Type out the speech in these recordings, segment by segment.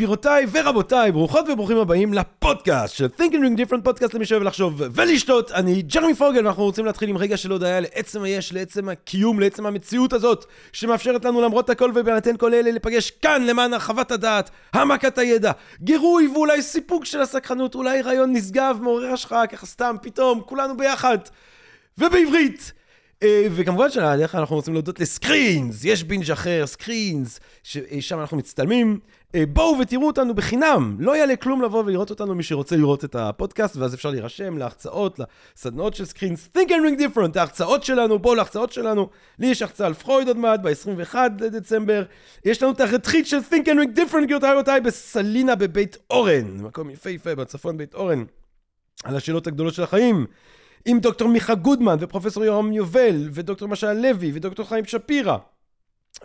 גבירותיי ורבותיי, ברוכות וברוכים הבאים לפודקאסט של Think and Ring Different פודקאסט למי שאוהב לחשוב ולשתות. אני ג'רמי פוגל, ואנחנו רוצים להתחיל עם רגע של הודיה לעצם היש, לעצם הקיום, לעצם המציאות הזאת, שמאפשרת לנו למרות הכל ובהינתן כל אלה להיפגש כאן למען הרחבת הדעת, העמקת הידע, גירוי ואולי סיפוק של הסקחנות, אולי רעיון נשגב, מעורר השחאה, ככה סתם, פתאום, כולנו ביחד. ובעברית. אה, וכמובן שהדרך אנחנו רוצים להודות לסקרינס, יש בינג' אחר, סקרינס, ששם אנחנו מצטלמים. אה, בואו ותראו אותנו בחינם, לא יעלה כלום לבוא ולראות אותנו מי שרוצה לראות את הפודקאסט, ואז אפשר להירשם להרצאות, לסדנאות של סקרינס, think and ring different, ההרצאות שלנו, בואו להרצאות שלנו. לי יש הרצאה על פרויד עוד מעט, ב-21 לדצמבר. יש לנו את הרתחית של think and ring different, גבירותיי ורבותיי, בסלינה בבית אורן, מקום יפהפה בצפון בית אורן, על השאלות הגדולות של החיים. עם דוקטור מיכה גודמן ופרופסור יורם יובל ודוקטור משל לוי ודוקטור חיים שפירא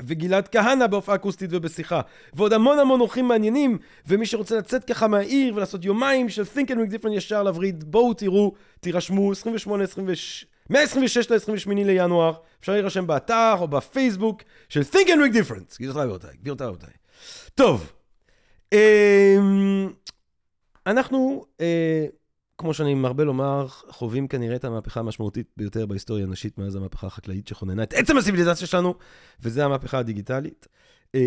וגלעד כהנא בהופעה אקוסטית ובשיחה. ועוד המון המון אורחים מעניינים ומי שרוצה לצאת ככה מהעיר ולעשות יומיים של think and make different ישר לווריד בואו תראו תירשמו 28 26 126 ל-28 לינואר. אפשר להירשם באתר או בפייסבוק של think and make different. גבירותיי ורבותיי גבירותיי ורבותיי טוב אנחנו כמו שאני מרבה לומר, חווים כנראה את המהפכה המשמעותית ביותר בהיסטוריה הנשית מאז המהפכה החקלאית שכוננה את עצם הסיביליזציה שלנו, וזה המהפכה הדיגיטלית.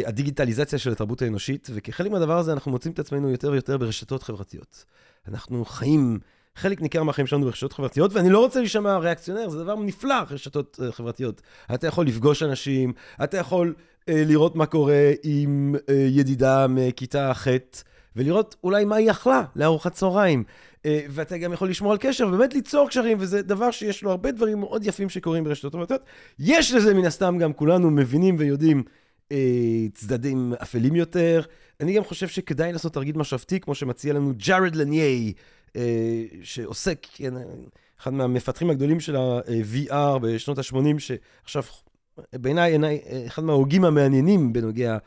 הדיגיטליזציה של התרבות האנושית, וכחלק מהדבר הזה אנחנו מוצאים את עצמנו יותר ויותר ברשתות חברתיות. אנחנו חיים, חלק ניכר מהחיים שלנו ברשתות חברתיות, ואני לא רוצה להישמע ריאקציונר, זה דבר נפלא, רשתות חברתיות. אתה יכול לפגוש אנשים, אתה יכול אה, לראות מה קורה עם אה, ידידה מכיתה ח', ולראות אולי מה היא אכלה לארוחת צהריים. ואתה גם יכול לשמור על קשר ובאמת ליצור קשרים, וזה דבר שיש לו הרבה דברים מאוד יפים שקורים ברשתות חברתיות. יש לזה מן הסתם גם כולנו מבינים ויודעים אה, צדדים אפלים יותר. אני גם חושב שכדאי לעשות תרגיל משאבתי, כמו שמציע לנו ג'ארד לניי, אה, שעוסק, כן, אחד מהמפתחים הגדולים של ה-VR בשנות ה-80, שעכשיו בעיניי אחד מההוגים המעניינים בנוגע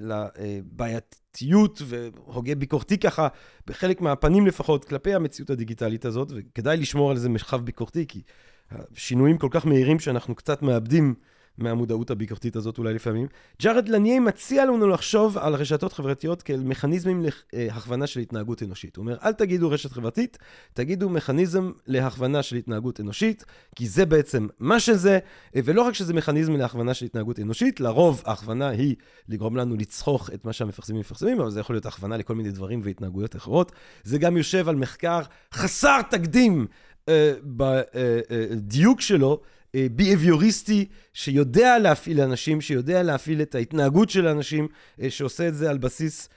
לבעייתיות והוגה ביקורתי ככה, בחלק מהפנים לפחות, כלפי המציאות הדיגיטלית הזאת, וכדאי לשמור על איזה מרחב ביקורתי, כי השינויים כל כך מהירים שאנחנו קצת מאבדים מהמודעות הביקורתית הזאת אולי לפעמים. ג'ארד לניי מציע לנו לחשוב על רשתות חברתיות כאל מכניזמים להכוונה של התנהגות אנושית. הוא אומר, אל תגידו רשת חברתית, תגידו מכניזם להכוונה של התנהגות אנושית, כי זה בעצם מה שזה, ולא רק שזה מכניזם להכוונה של התנהגות אנושית, לרוב ההכוונה היא לגרום לנו לצחוך את מה שהמפרסמים מפרסמים, אבל זה יכול להיות הכוונה לכל מיני דברים והתנהגויות אחרות. זה גם יושב על מחקר חסר תקדים uh, בדיוק שלו. ביהביוריסטי, שיודע להפעיל אנשים, שיודע להפעיל את ההתנהגות של האנשים, שעושה את זה על בסיס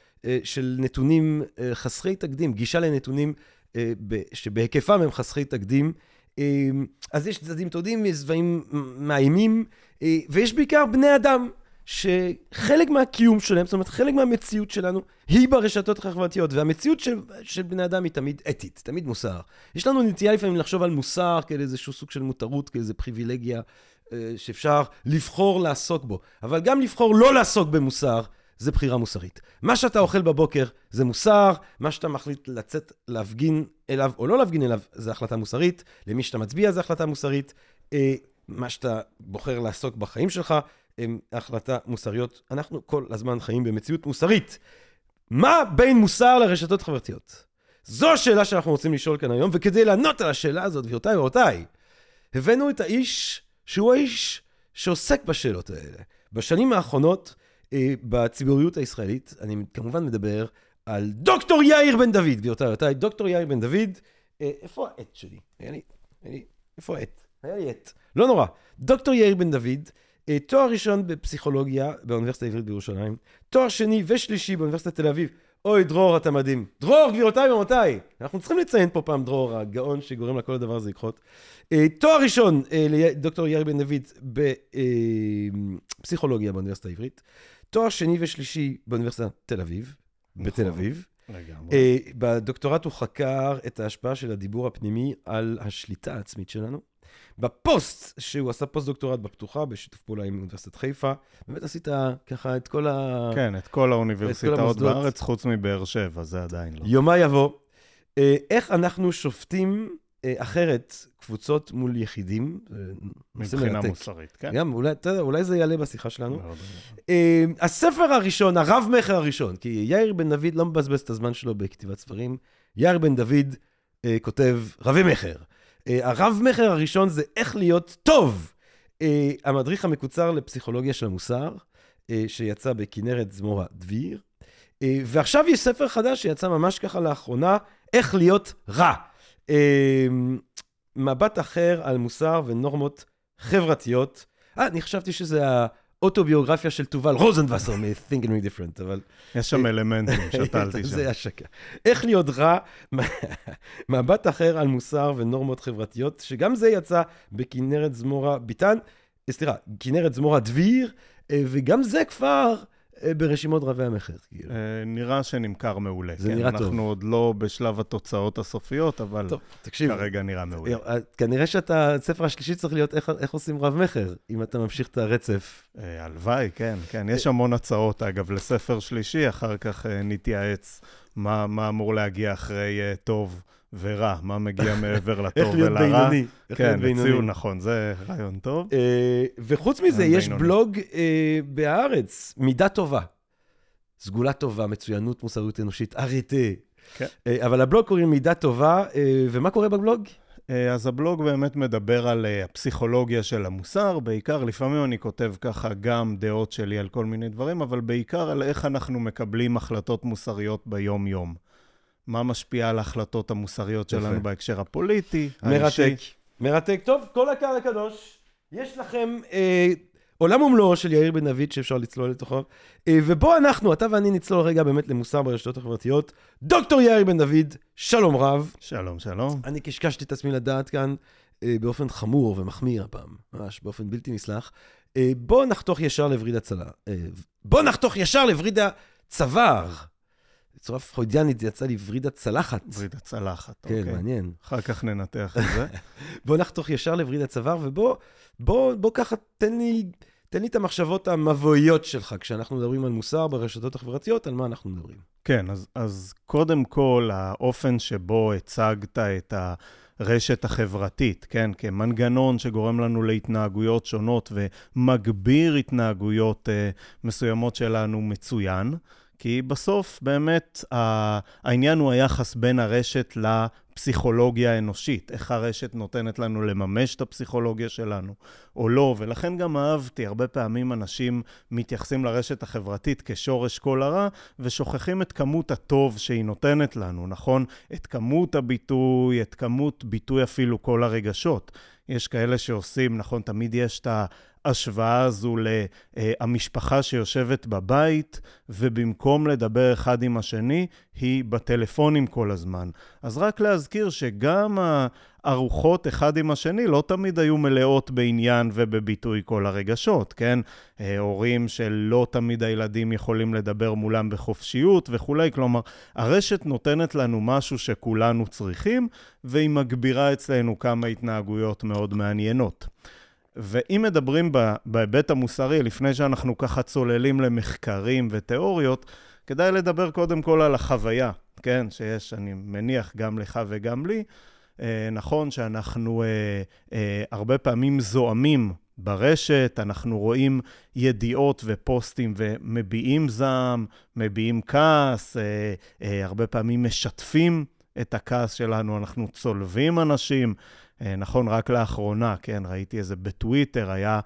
של נתונים חסרי תקדים, גישה לנתונים שבהיקפם הם חסרי תקדים. אז יש צדדים טובים, יש צבעים מאיימים, ויש בעיקר בני אדם. שחלק מהקיום שלהם, זאת אומרת, חלק מהמציאות שלנו, היא ברשתות החברתיות, והמציאות של, של בני אדם היא תמיד אתית, תמיד מוסר. יש לנו נטייה לפעמים לחשוב על מוסר כאל איזשהו סוג של מותרות, כאל איזו פריבילגיה אה, שאפשר לבחור לעסוק בו. אבל גם לבחור לא לעסוק במוסר, זה בחירה מוסרית. מה שאתה אוכל בבוקר זה מוסר, מה שאתה מחליט לצאת להפגין אליו או לא להפגין אליו זה החלטה מוסרית, למי שאתה מצביע זה החלטה מוסרית, אה, מה שאתה בוחר לעסוק בחיים שלך החלטה מוסריות. אנחנו כל הזמן חיים במציאות מוסרית. מה בין מוסר לרשתות חברתיות? זו השאלה שאנחנו רוצים לשאול כאן היום, וכדי לענות על השאלה הזאת, גבירותיי ורבותיי, הבאנו את האיש שהוא האיש שעוסק בשאלות האלה. בשנים האחרונות, אה, בציבוריות הישראלית, אני כמובן מדבר על דוקטור יאיר בן דוד, גבירותיי ורבותיי, דוקטור יאיר בן דוד, אה, איפה העט שלי? היה לי, היה לי, איפה העט? היה לי עט. לא נורא. דוקטור יאיר בן דוד, תואר ראשון בפסיכולוגיה באוניברסיטה העברית בירושלים, תואר שני ושלישי באוניברסיטת תל אביב. אוי, דרור, אתה מדהים. דרור, גבירותיי ורבותיי. אנחנו צריכים לציין פה פעם דרור, הגאון שגורם לכל הדבר הזה לקחות. תואר ראשון לדוקטור יאיר בן דוד בפסיכולוגיה באוניברסיטה העברית. תואר שני ושלישי באוניברסיטת תל אביב, בתל אביב. לגמרי. אה, בדוקטורט הוא חקר את ההשפעה של הדיבור הפנימי על השליטה העצמית שלנו. בפוסט, שהוא עשה פוסט-דוקטורט בפתוחה, בשיתוף פעולה עם אוניברסיטת חיפה, באמת עשית ככה את כל ה... כן, את כל האוניברסיטאות. בארץ, חוץ מבאר שבע, זה עדיין לא. יומה יבוא. אה, איך אנחנו שופטים אחרת קבוצות מול יחידים? אה, מבחינה. מוסרית, כן? גם, אולי, אתה יודע, אולי זה יעלה בשיחה שלנו. אה, הספר הראשון, הרב-מכר הראשון, כי יאיר בן דוד לא מבזבז את הזמן שלו בכתיבת ספרים, יאיר בן דוד אה, כותב רבי-מכר. אה, הרב-מכר הראשון זה איך להיות טוב. אה, המדריך המקוצר לפסיכולוגיה של המוסר, אה, שיצא בכנרת זמורה דביר. אה, ועכשיו יש ספר חדש שיצא ממש ככה לאחרונה, איך להיות רע. אה, מבט אחר על מוסר ונורמות חברתיות. אה, אני חשבתי שזה האוטוביוגרפיה של תובל רוזנבסר מ-Think and Read Different, אבל... יש שם אלמנטים, שתלתי שם. זה השקה. איך להיות רע, מבט אחר על מוסר ונורמות חברתיות, שגם זה יצא בכנרת זמורה ביטן, אה, סליחה, כנרת זמורה דביר, אה, וגם זה כבר אה, ברשימות רבי המכר. כאילו. אה, נראה שנמכר מעולה. זה כן? נראה טוב. אנחנו עוד לא בשלב התוצאות הסופיות, אבל טוב, תקשיב, כרגע נראה מעולה. אה, כנראה שאתה, הספר השלישי צריך להיות איך, איך עושים רב-מכר, אם אתה ממשיך את הרצף. אה, הלוואי, כן, כן. יש המון הצעות, אגב, לספר שלישי, אחר כך נתייעץ מה מה אמור להגיע אחרי טוב ורע, מה מגיע מעבר לטוב ולרע. איך כן, להיות בינוני. הציעו, נכון, זה רעיון טוב. אה, וחוץ מזה, יש. בלוג אה, בהארץ, מידה טובה. סגולה טובה, מצוינות, מוסריות אנושית, אריטה. כן. אה, אבל הבלוג קוראים מידה טובה, ומה קורה בבלוג? אז הבלוג באמת מדבר על הפסיכולוגיה של המוסר, בעיקר, לפעמים אני כותב ככה גם דעות שלי על כל מיני דברים, אבל בעיקר על איך אנחנו מקבלים החלטות מוסריות ביום-יום. מה משפיע על ההחלטות המוסריות יפה. שלנו בהקשר הפוליטי. מרתק. מרתק. טוב, כל הקהל הקדוש, יש לכם אה, עולם ומלואו של יאיר בן דוד שאפשר לצלול לתוכו, אה, ובו אנחנו, אתה ואני נצלול רגע באמת למוסר ברשתות החברתיות. דוקטור יאיר בן דוד, שלום רב. שלום, שלום. אני קשקשתי את עצמי לדעת כאן אה, באופן חמור ומחמיר הפעם, ממש באופן בלתי נסלח. אה, בוא נחתוך ישר לווריד הצלה. אה, בוא נחתוך ישר לווריד הצוואר. בצורה פרוידיאנית זה יצא לי וריד הצלחת. וריד הצלחת, כן, אוקיי. מעניין. אחר כך ננתח את זה. בוא נחתוך ישר לווריד הצוואר, ובוא בוא, בוא ככה תן לי, תן לי את המחשבות המבואיות שלך כשאנחנו מדברים על מוסר ברשתות החברתיות, על מה אנחנו מדברים. כן, אז, אז קודם כל, האופן שבו הצגת את הרשת החברתית, כן, כמנגנון שגורם לנו להתנהגויות שונות ומגביר התנהגויות uh, מסוימות שלנו מצוין. כי בסוף באמת ה- העניין הוא היחס בין הרשת לפסיכולוגיה האנושית, איך הרשת נותנת לנו לממש את הפסיכולוגיה שלנו או לא, ולכן גם אהבתי, הרבה פעמים אנשים מתייחסים לרשת החברתית כשורש כל הרע, ושוכחים את כמות הטוב שהיא נותנת לנו, נכון? את כמות הביטוי, את כמות ביטוי אפילו כל הרגשות. יש כאלה שעושים, נכון, תמיד יש את ההשוואה הזו למשפחה שיושבת בבית, ובמקום לדבר אחד עם השני, היא בטלפונים כל הזמן. אז רק להזכיר שגם הארוחות אחד עם השני לא תמיד היו מלאות בעניין ובביטוי כל הרגשות, כן? הורים שלא תמיד הילדים יכולים לדבר מולם בחופשיות וכולי, כלומר, הרשת נותנת לנו משהו שכולנו צריכים, והיא מגבירה אצלנו כמה התנהגויות מאוד מעניינות. ואם מדברים בהיבט המוסרי, לפני שאנחנו ככה צוללים למחקרים ותיאוריות, כדאי לדבר קודם כל על החוויה, כן? שיש, אני מניח, גם לך וגם לי. אה, נכון שאנחנו אה, אה, הרבה פעמים זועמים ברשת, אנחנו רואים ידיעות ופוסטים ומביעים זעם, מביעים כעס, הרבה פעמים משתפים את הכעס שלנו, אנחנו צולבים אנשים. נכון, רק לאחרונה, כן, ראיתי איזה בטוויטר, היה,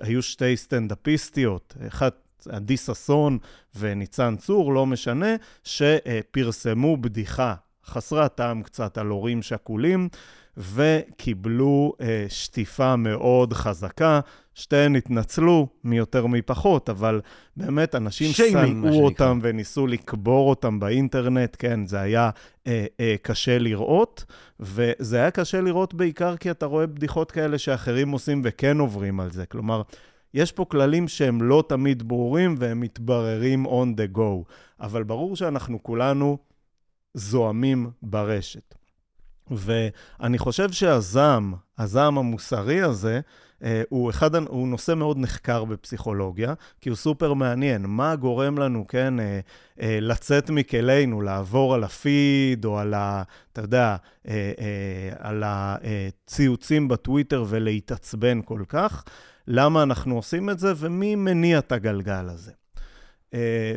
היו שתי סטנדאפיסטיות, אחת עדי ששון וניצן צור, לא משנה, שפרסמו בדיחה. חסרת טעם קצת על הורים שכולים, וקיבלו אה, שטיפה מאוד חזקה. שתיהן התנצלו מיותר מפחות, אבל באמת אנשים שנאו אותם וניסו לקבור אותם באינטרנט, כן, זה היה אה, אה, קשה לראות, וזה היה קשה לראות בעיקר כי אתה רואה בדיחות כאלה שאחרים עושים וכן עוברים על זה. כלומר, יש פה כללים שהם לא תמיד ברורים והם מתבררים on the go, אבל ברור שאנחנו כולנו זועמים ברשת. ואני חושב שהזעם, הזעם המוסרי הזה, אה, הוא, אחד, הוא נושא מאוד נחקר בפסיכולוגיה, כי הוא סופר מעניין. מה גורם לנו, כן, אה, אה, לצאת מכלינו, לעבור על הפיד, או על ה... אתה יודע, על הציוצים בטוויטר ולהתעצבן כל כך? למה אנחנו עושים את זה, ומי מניע את הגלגל הזה?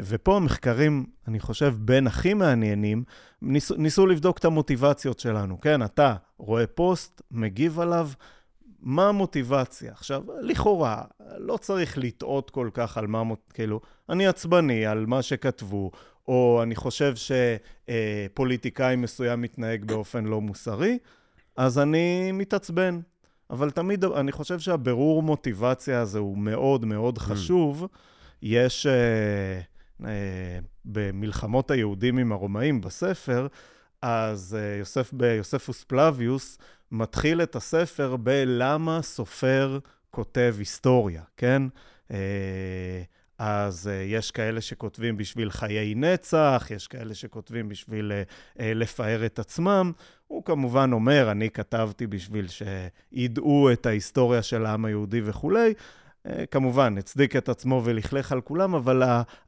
ופה המחקרים, אני חושב, בין הכי מעניינים, ניסו, ניסו לבדוק את המוטיבציות שלנו. כן, אתה רואה פוסט, מגיב עליו, מה המוטיבציה? עכשיו, לכאורה, לא צריך לטעות כל כך על מה, כאילו, אני עצבני על מה שכתבו, או אני חושב שפוליטיקאי מסוים מתנהג באופן לא מוסרי, אז אני מתעצבן. אבל תמיד, אני חושב שהבירור מוטיבציה הזה הוא מאוד מאוד mm. חשוב. יש, אה, אה, במלחמות היהודים עם הרומאים בספר, אז אה, יוסף, ביוספוס פלביוס מתחיל את הספר בלמה סופר כותב היסטוריה, כן? אה, אז אה, יש כאלה שכותבים בשביל חיי נצח, יש כאלה שכותבים בשביל לפאר את עצמם. הוא כמובן אומר, אני כתבתי בשביל שידעו את ההיסטוריה של העם היהודי וכולי. כמובן, הצדיק את עצמו ולכלך על כולם, אבל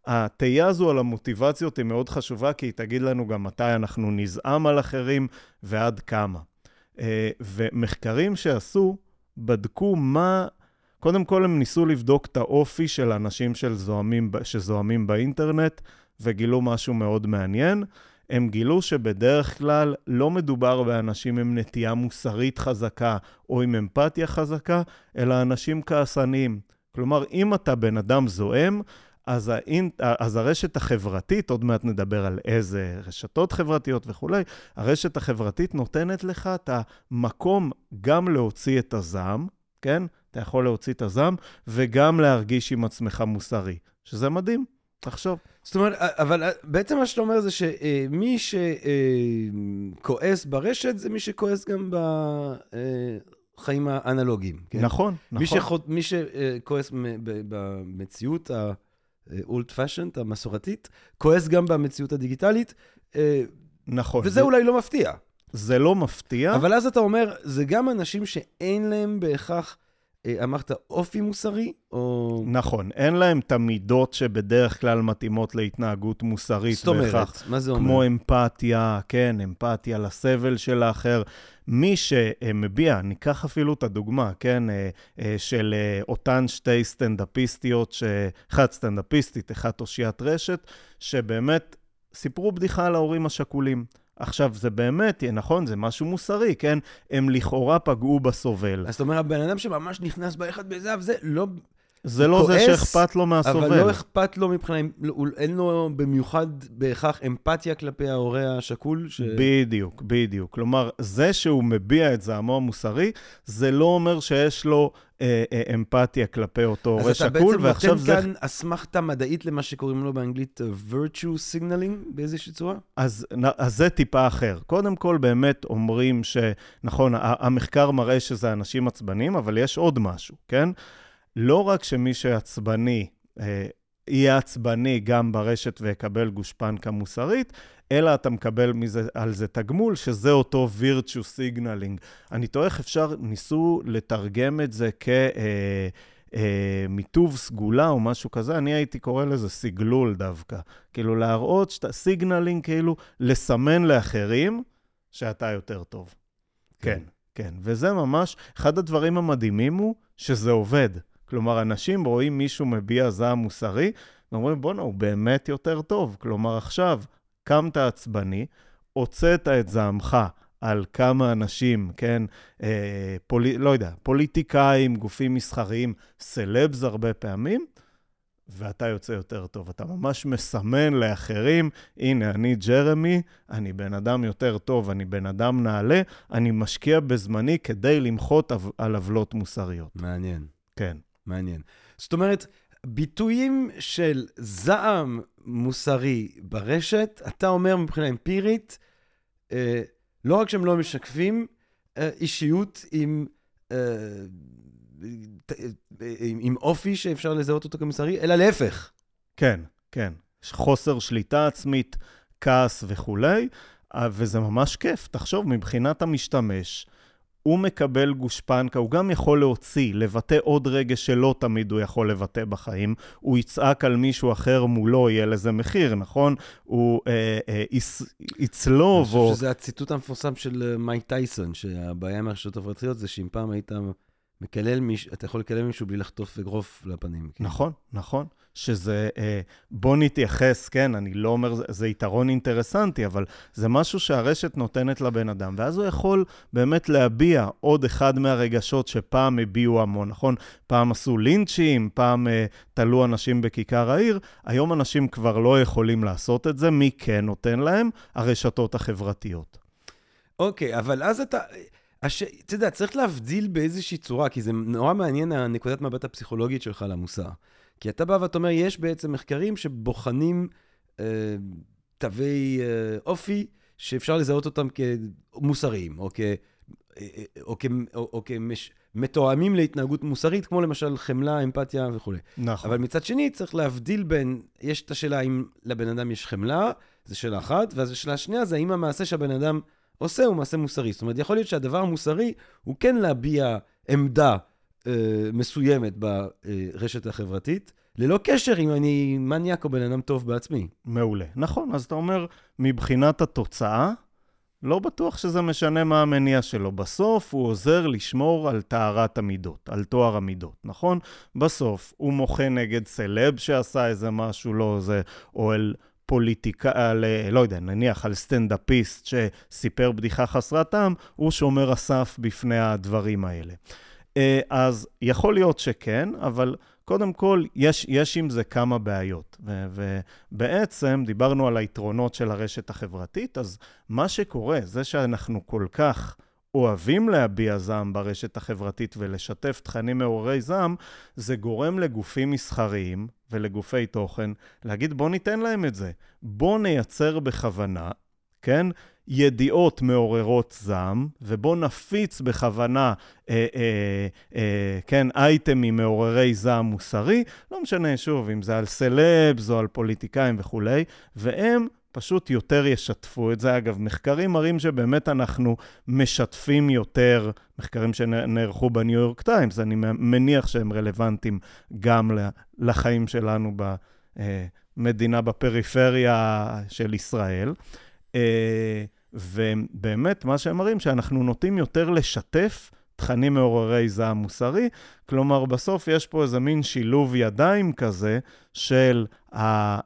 התהייה הזו על המוטיבציות היא מאוד חשובה, כי היא תגיד לנו גם מתי אנחנו נזעם על אחרים ועד כמה. אה, ומחקרים שעשו, בדקו מה... קודם כל הם ניסו לבדוק את האופי של אנשים של זוהמים, שזוהמים באינטרנט, וגילו משהו מאוד מעניין. הם גילו שבדרך כלל לא מדובר באנשים עם נטייה מוסרית חזקה או עם אמפתיה חזקה, אלא אנשים כעסניים. כלומר, אם אתה בן אדם זועם, אז, האינט, אז הרשת החברתית, עוד מעט נדבר על איזה רשתות חברתיות וכולי, הרשת החברתית נותנת לך את המקום גם להוציא את הזעם, כן? אתה יכול להוציא את הזעם, וגם להרגיש עם עצמך מוסרי, שזה מדהים, תחשוב. זאת אומרת, אבל בעצם מה שאתה אומר זה שמי שכועס ברשת, זה מי שכועס גם בחיים האנלוגיים. כן? נכון, נכון. מי שכועס במציאות ה... אולט פאשנט, המסורתית, כועס גם במציאות הדיגיטלית. אה, נכון. וזה זה... אולי לא מפתיע. זה לא מפתיע. אבל אז אתה אומר, זה גם אנשים שאין להם בהכרח, אה, אמרת, אופי מוסרי, או... נכון, אין להם את המידות שבדרך כלל מתאימות להתנהגות מוסרית. זאת אומרת, מה זה אומר? כמו אמפתיה, כן, אמפתיה לסבל של האחר. מי שמביע, ניקח אפילו את הדוגמה, כן, אה, אה, של אה, אותן שתי סטנדאפיסטיות, אחת סטנדאפיסטית, אחת אושיית רשת, שבאמת סיפרו בדיחה על ההורים השכולים. עכשיו, זה באמת, נכון, זה משהו מוסרי, כן? הם לכאורה פגעו בסובל. אז זאת אומרת, הבן אדם שממש נכנס באחד בזה, וזה לא... זה לא כועס, זה שאכפת לו מהסובל. אבל לא אכפת לו מבחינה, לא, אין לו במיוחד בהכרח אמפתיה כלפי ההורה השכול. ש... בדיוק, בדיוק. כלומר, זה שהוא מביע את זעמו המוסרי, זה לא אומר שיש לו אמפתיה כלפי אותו הורה שקול, ועכשיו זה... אז אתה בעצם נותן כאן אסמכתה מדעית למה שקוראים לו באנגלית uh, virtue signaling באיזושהי צורה? אז, אז זה טיפה אחר. קודם כל, באמת אומרים שנכון, המחקר מראה שזה אנשים עצבנים, אבל יש עוד משהו, כן? לא רק שמי שעצבני, אה, יהיה עצבני גם ברשת ויקבל גושפנקה מוסרית, אלא אתה מקבל מזה, על זה תגמול, שזה אותו virtue signaling. אני תוהה איך אפשר, ניסו לתרגם את זה כ... אה, אה, מיטוב סגולה או משהו כזה, אני הייתי קורא לזה סגלול דווקא. כאילו להראות שאתה, signaling, כאילו לסמן לאחרים שאתה יותר טוב. כן, כן. כן. וזה ממש, אחד הדברים המדהימים הוא שזה עובד. כלומר, אנשים רואים מישהו מביע זעם מוסרי, ואומרים, בואנה, הוא באמת יותר טוב. כלומר, עכשיו קמת עצבני, הוצאת את זעמך על כמה אנשים, כן, אה, פולי, לא יודע, פוליטיקאים, גופים מסחריים, סלבס הרבה פעמים, ואתה יוצא יותר טוב. אתה ממש מסמן לאחרים, הנה, אני ג'רמי, אני בן אדם יותר טוב, אני בן אדם נעלה, אני משקיע בזמני כדי למחות על עוולות מוסריות. מעניין. כן. מעניין. זאת אומרת, ביטויים של זעם מוסרי ברשת, אתה אומר מבחינה אמפירית, אה, לא רק שהם לא משקפים אה, אישיות עם, אה, עם, עם אופי שאפשר לזהות אותו כמוסרי, אלא להפך. כן, כן. חוסר שליטה עצמית, כעס וכולי, אה, וזה ממש כיף. תחשוב, מבחינת המשתמש, הוא מקבל גושפנקה, הוא גם יכול להוציא, לבטא עוד רגש שלא תמיד הוא יכול לבטא בחיים. הוא יצעק על מישהו אחר מולו, יהיה לזה מחיר, נכון? הוא אה, אה, יצ, יצלוב או... אני חושב שזה הציטוט המפורסם של אה, מייק טייסון, שהבעיה עם הרשתות החברתיות זה שאם פעם היית מקלל מישהו, אתה יכול לקלל מישהו בלי לחטוף אגרוף לפנים. כן. נכון, נכון. שזה, אה, בוא נתייחס, כן, אני לא אומר, זה, יתרון אינטרסנטי, אבל זה משהו שהרשת נותנת לבן אדם, ואז הוא יכול באמת להביע עוד אחד מהרגשות שפעם הביעו המון, נכון? פעם עשו לינצ'ים, פעם אה, תלו אנשים בכיכר העיר, היום אנשים כבר לא יכולים לעשות את זה, מי כן נותן להם? הרשתות החברתיות. אוקיי, okay, אבל אז אתה... אתה יודע, צריך להבדיל באיזושהי צורה, כי זה נורא מעניין הנקודת מבט הפסיכולוגית שלך למוסר. כי אתה בא ואתה אומר, יש בעצם מחקרים שבוחנים אה, תווי אה, אופי, שאפשר לזהות אותם כמוסריים, או, כ, אה, אה, או, כ, או, או כמתואמים להתנהגות מוסרית, כמו למשל חמלה, אמפתיה וכולי. נכון. אבל מצד שני, צריך להבדיל בין, יש את השאלה האם לבן אדם יש חמלה, זו שאלה אחת, ואז השאלה השנייה זה האם המעשה שהבן אדם עושה הוא מעשה מוסרי. זאת אומרת, יכול להיות שהדבר המוסרי הוא כן להביע עמדה מסוימת ברשת החברתית, ללא קשר אם אני מניאק או בן אדם טוב בעצמי. מעולה. נכון, אז אתה אומר, מבחינת התוצאה, לא בטוח שזה משנה מה המניע שלו. בסוף הוא עוזר לשמור על טהרת המידות, על טוהר המידות, נכון? בסוף הוא מוחה נגד סלב שעשה איזה משהו לא זה, או אל פוליטיקה, על, לא יודע, נניח על סטנדאפיסט שסיפר בדיחה חסרת טעם, הוא שומר הסף בפני הדברים האלה. אה, אז יכול להיות שכן, אבל קודם כל, יש, יש עם זה כמה בעיות. ו, ובעצם, דיברנו על היתרונות של הרשת החברתית, אז מה שקורה, זה שאנחנו כל כך אוהבים להביע זעם ברשת החברתית ולשתף תכנים מעוררי זעם, זה גורם לגופים מסחריים ולגופי תוכן להגיד, בוא ניתן להם את זה. בוא נייצר בכוונה, כן? ידיעות מעוררות זעם, ובוא נפיץ בכוונה, אה, אה, אה, כן, אייטמים מעוררי זעם מוסרי, לא משנה, שוב, אם זה על סלבס או על פוליטיקאים וכולי, והם פשוט יותר ישתפו את זה. אגב, מחקרים מראים שבאמת אנחנו משתפים יותר, מחקרים שנערכו בניו יורק טיימס, אני מניח שהם רלוונטיים גם לחיים שלנו במדינה בפריפריה של ישראל. ובאמת, מה שהם מראים, שאנחנו נוטים יותר לשתף תכנים מעוררי זעם מוסרי. כלומר, בסוף יש פה איזה מין שילוב ידיים כזה של אה,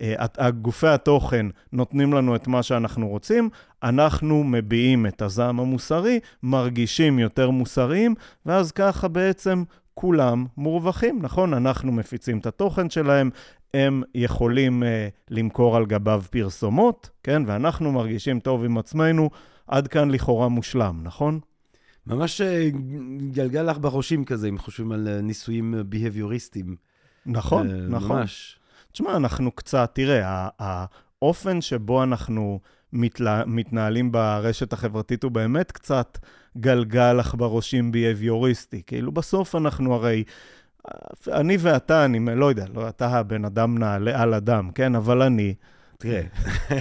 אה, גופי התוכן נותנים לנו את מה שאנחנו רוצים, אנחנו מביעים את הזעם המוסרי, מרגישים יותר מוסריים, ואז ככה בעצם כולם מורווחים, נכון? אנחנו מפיצים את התוכן שלהם, הם יכולים uh, למכור על גביו פרסומות, כן? ואנחנו מרגישים טוב עם עצמנו, עד כאן לכאורה מושלם, נכון? ממש uh, גלגל לך בראשים כזה, אם חושבים על uh, ניסויים בהביוריסטיים. נכון, uh, נכון. ממש. תשמע, אנחנו קצת, תראה, האופן שבו אנחנו מתלה, מתנהלים ברשת החברתית הוא באמת קצת גלגל לך בראשים בהביוריסטי. כאילו, בסוף אנחנו הרי... אני ואתה, אני לא יודע, לא, אתה הבן אדם נעלה על אדם, כן? אבל אני... תראה,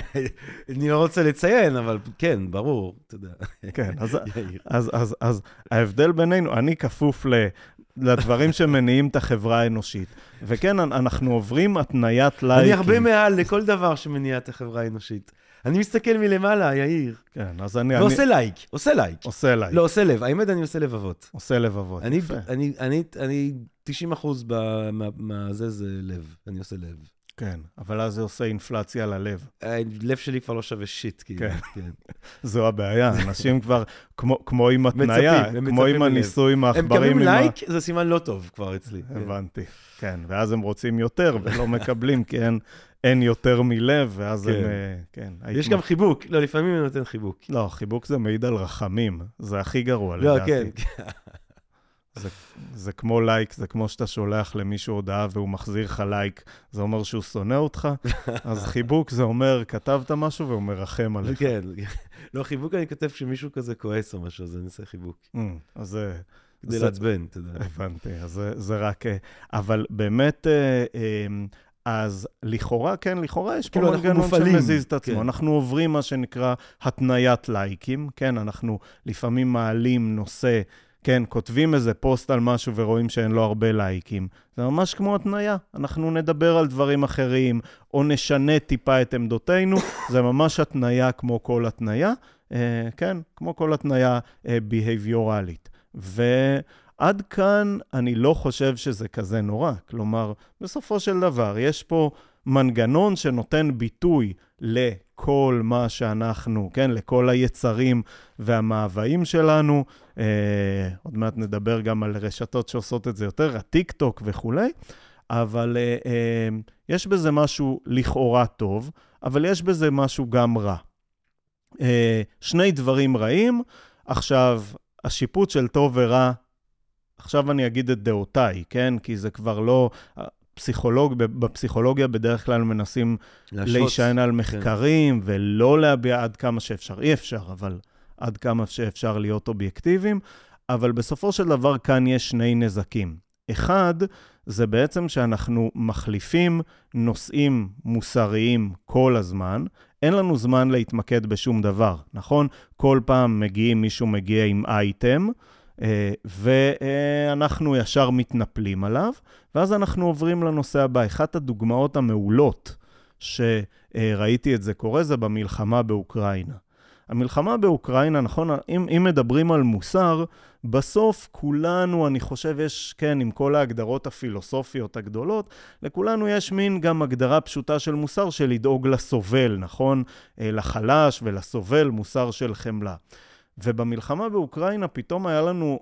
אני לא רוצה לציין, אבל כן, ברור, אתה יודע. כן, אז, אז, אז, אז ההבדל בינינו, אני כפוף ל, לדברים שמניעים את החברה האנושית. וכן, אנחנו עוברים התניית לייקים. אני הרבה מעל לכל דבר שמניע את החברה האנושית. אני מסתכל מלמעלה, יאיר. כן, אז אני... ועושה אני... לייק, עושה לייק. עושה לייק. לא, עושה לב. האמת, אני עושה לבבות. עושה לבבות, אני, יפה. אני, אני, אני 90 אחוז מהזה זה לב, אני עושה לב. כן, אבל אז זה עושה אינפלציה ללב. הלב שלי כבר לא שווה שיט, כאילו. כן. כן. זו הבעיה, אנשים כבר, כמו, כמו עם התניה, כמו עם הניסוי עם העכברים. הם מקבלים לייק, זה סימן לא טוב כבר אצלי. הבנתי, כן. ואז הם רוצים יותר ולא מקבלים, כי אין, אין יותר מלב, ואז כן. הם... אה, כן. יש גם חיבוק, לא, לפעמים אני נותן חיבוק. לא, חיבוק זה מעיד על רחמים, זה הכי גרוע, לא, לדעתי. לא, כן. זה, זה כמו לייק, זה כמו שאתה שולח למישהו הודעה והוא מחזיר לך לייק, זה אומר שהוא שונא אותך, אז חיבוק זה אומר, כתבת משהו והוא מרחם עליך. כן, לא, חיבוק אני כותב כשמישהו כזה כועס או משהו, אז אני עושה חיבוק. Mm, אז זה... כדי לעצבן, אתה יודע. הבנתי, אז זה, זה רק... אה, אבל באמת, אה, אז לכאורה, כן, לכאורה יש פה כאילו, מנגנון שמזיז את עצמו. כן. אנחנו עוברים מה שנקרא התניית לייקים, כן? אנחנו לפעמים מעלים נושא, כן, כותבים איזה פוסט על משהו ורואים שאין לו הרבה לייקים. זה ממש כמו התניה. אנחנו נדבר על דברים אחרים, או נשנה טיפה את עמדותינו. זה ממש התניה כמו כל התניה, אה, כן, כמו כל התניה אה, בהביורלית. ועד כאן אני לא חושב שזה כזה נורא. כלומר, בסופו של דבר, יש פה מנגנון שנותן ביטוי לכל מה שאנחנו, כן, לכל היצרים והמאוויים שלנו. אה, עוד מעט נדבר גם על רשתות שעושות את זה יותר, הטיק טוק וכולי, אבל אה, אה, יש בזה משהו לכאורה טוב, אבל יש בזה משהו גם רע. אה, שני דברים רעים, עכשיו, השיפוט של טוב ורע, עכשיו אני אגיד את דעותיי, כן? כי זה כבר לא... פסיכולוג, בפסיכולוגיה בדרך כלל מנסים. להישען על כן. מחקרים ולא להביע עד כמה שאפשר. אי אפשר, אבל עד כמה שאפשר להיות אובייקטיביים. אבל בסופו של דבר כאן יש שני נזקים. אחד, זה בעצם שאנחנו מחליפים נושאים מוסריים כל הזמן. אין לנו זמן להתמקד בשום דבר, נכון? כל פעם מגיעים, מישהו מגיע עם אייטם, ואנחנו ישר מתנפלים עליו, ואז אנחנו עוברים לנושא הבא. אחת הדוגמאות המעולות שראיתי את זה קורה, זה במלחמה באוקראינה. המלחמה באוקראינה, נכון, אם, אם מדברים על מוסר, בסוף כולנו, אני חושב, יש, כן, עם כל ההגדרות הפילוסופיות הגדולות, לכולנו יש מין גם הגדרה פשוטה של מוסר, של לדאוג לסובל, נכון? אה, לחלש ולסובל, מוסר של חמלה. ובמלחמה באוקראינה פתאום היה לנו,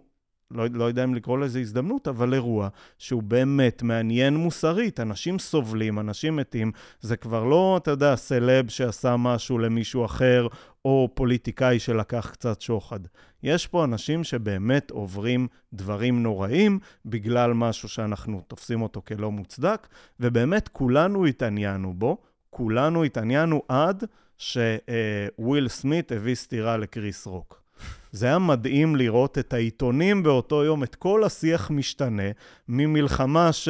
לא, לא יודע אם לקרוא לזה הזדמנות, אבל אירוע שהוא באמת מעניין מוסרית. אנשים סובלים, אנשים מתים. זה כבר לא, אתה יודע, סלב שעשה משהו למישהו אחר, או פוליטיקאי שלקח קצת שוחד. יש פה אנשים שבאמת עוברים דברים נוראים בגלל משהו שאנחנו תופסים אותו כלא מוצדק, ובאמת כולנו התעניינו בו, כולנו התעניינו עד שוויל סמית הביא סטירה לקריס רוק. זה היה מדהים לראות את העיתונים באותו יום, את כל השיח משתנה, ממלחמה ש...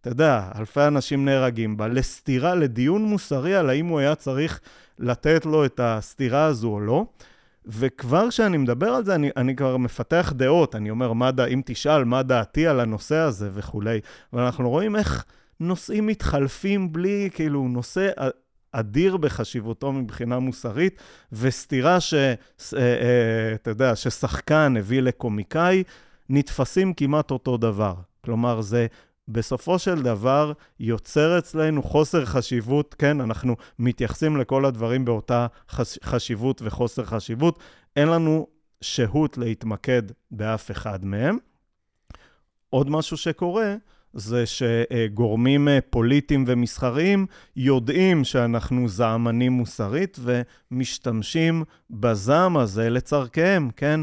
אתה יודע, אלפי אנשים נהרגים בה, לסתירה, לדיון מוסרי על האם הוא היה צריך לתת לו את הסתירה הזו או לא. וכבר כשאני מדבר על זה, אני, אני כבר מפתח דעות. אני אומר, מה דע, אם תשאל מה דעתי על הנושא הזה וכולי. ואנחנו רואים איך נושאים מתחלפים בלי, כאילו, נושא אדיר בחשיבותו מבחינה מוסרית, וסתירה ש... אה, אה, אתה יודע, ששחקן הביא לקומיקאי, נתפסים כמעט אותו דבר. כלומר, זה בסופו של דבר יוצר אצלנו חוסר חשיבות, כן, אנחנו מתייחסים לכל הדברים באותה חש... חשיבות וחוסר חשיבות. אין לנו שהות להתמקד באף אחד מהם. עוד משהו שקורה, זה שגורמים פוליטיים ומסחריים יודעים שאנחנו זעמנים מוסרית ומשתמשים בזעם הזה לצורכיהם, כן?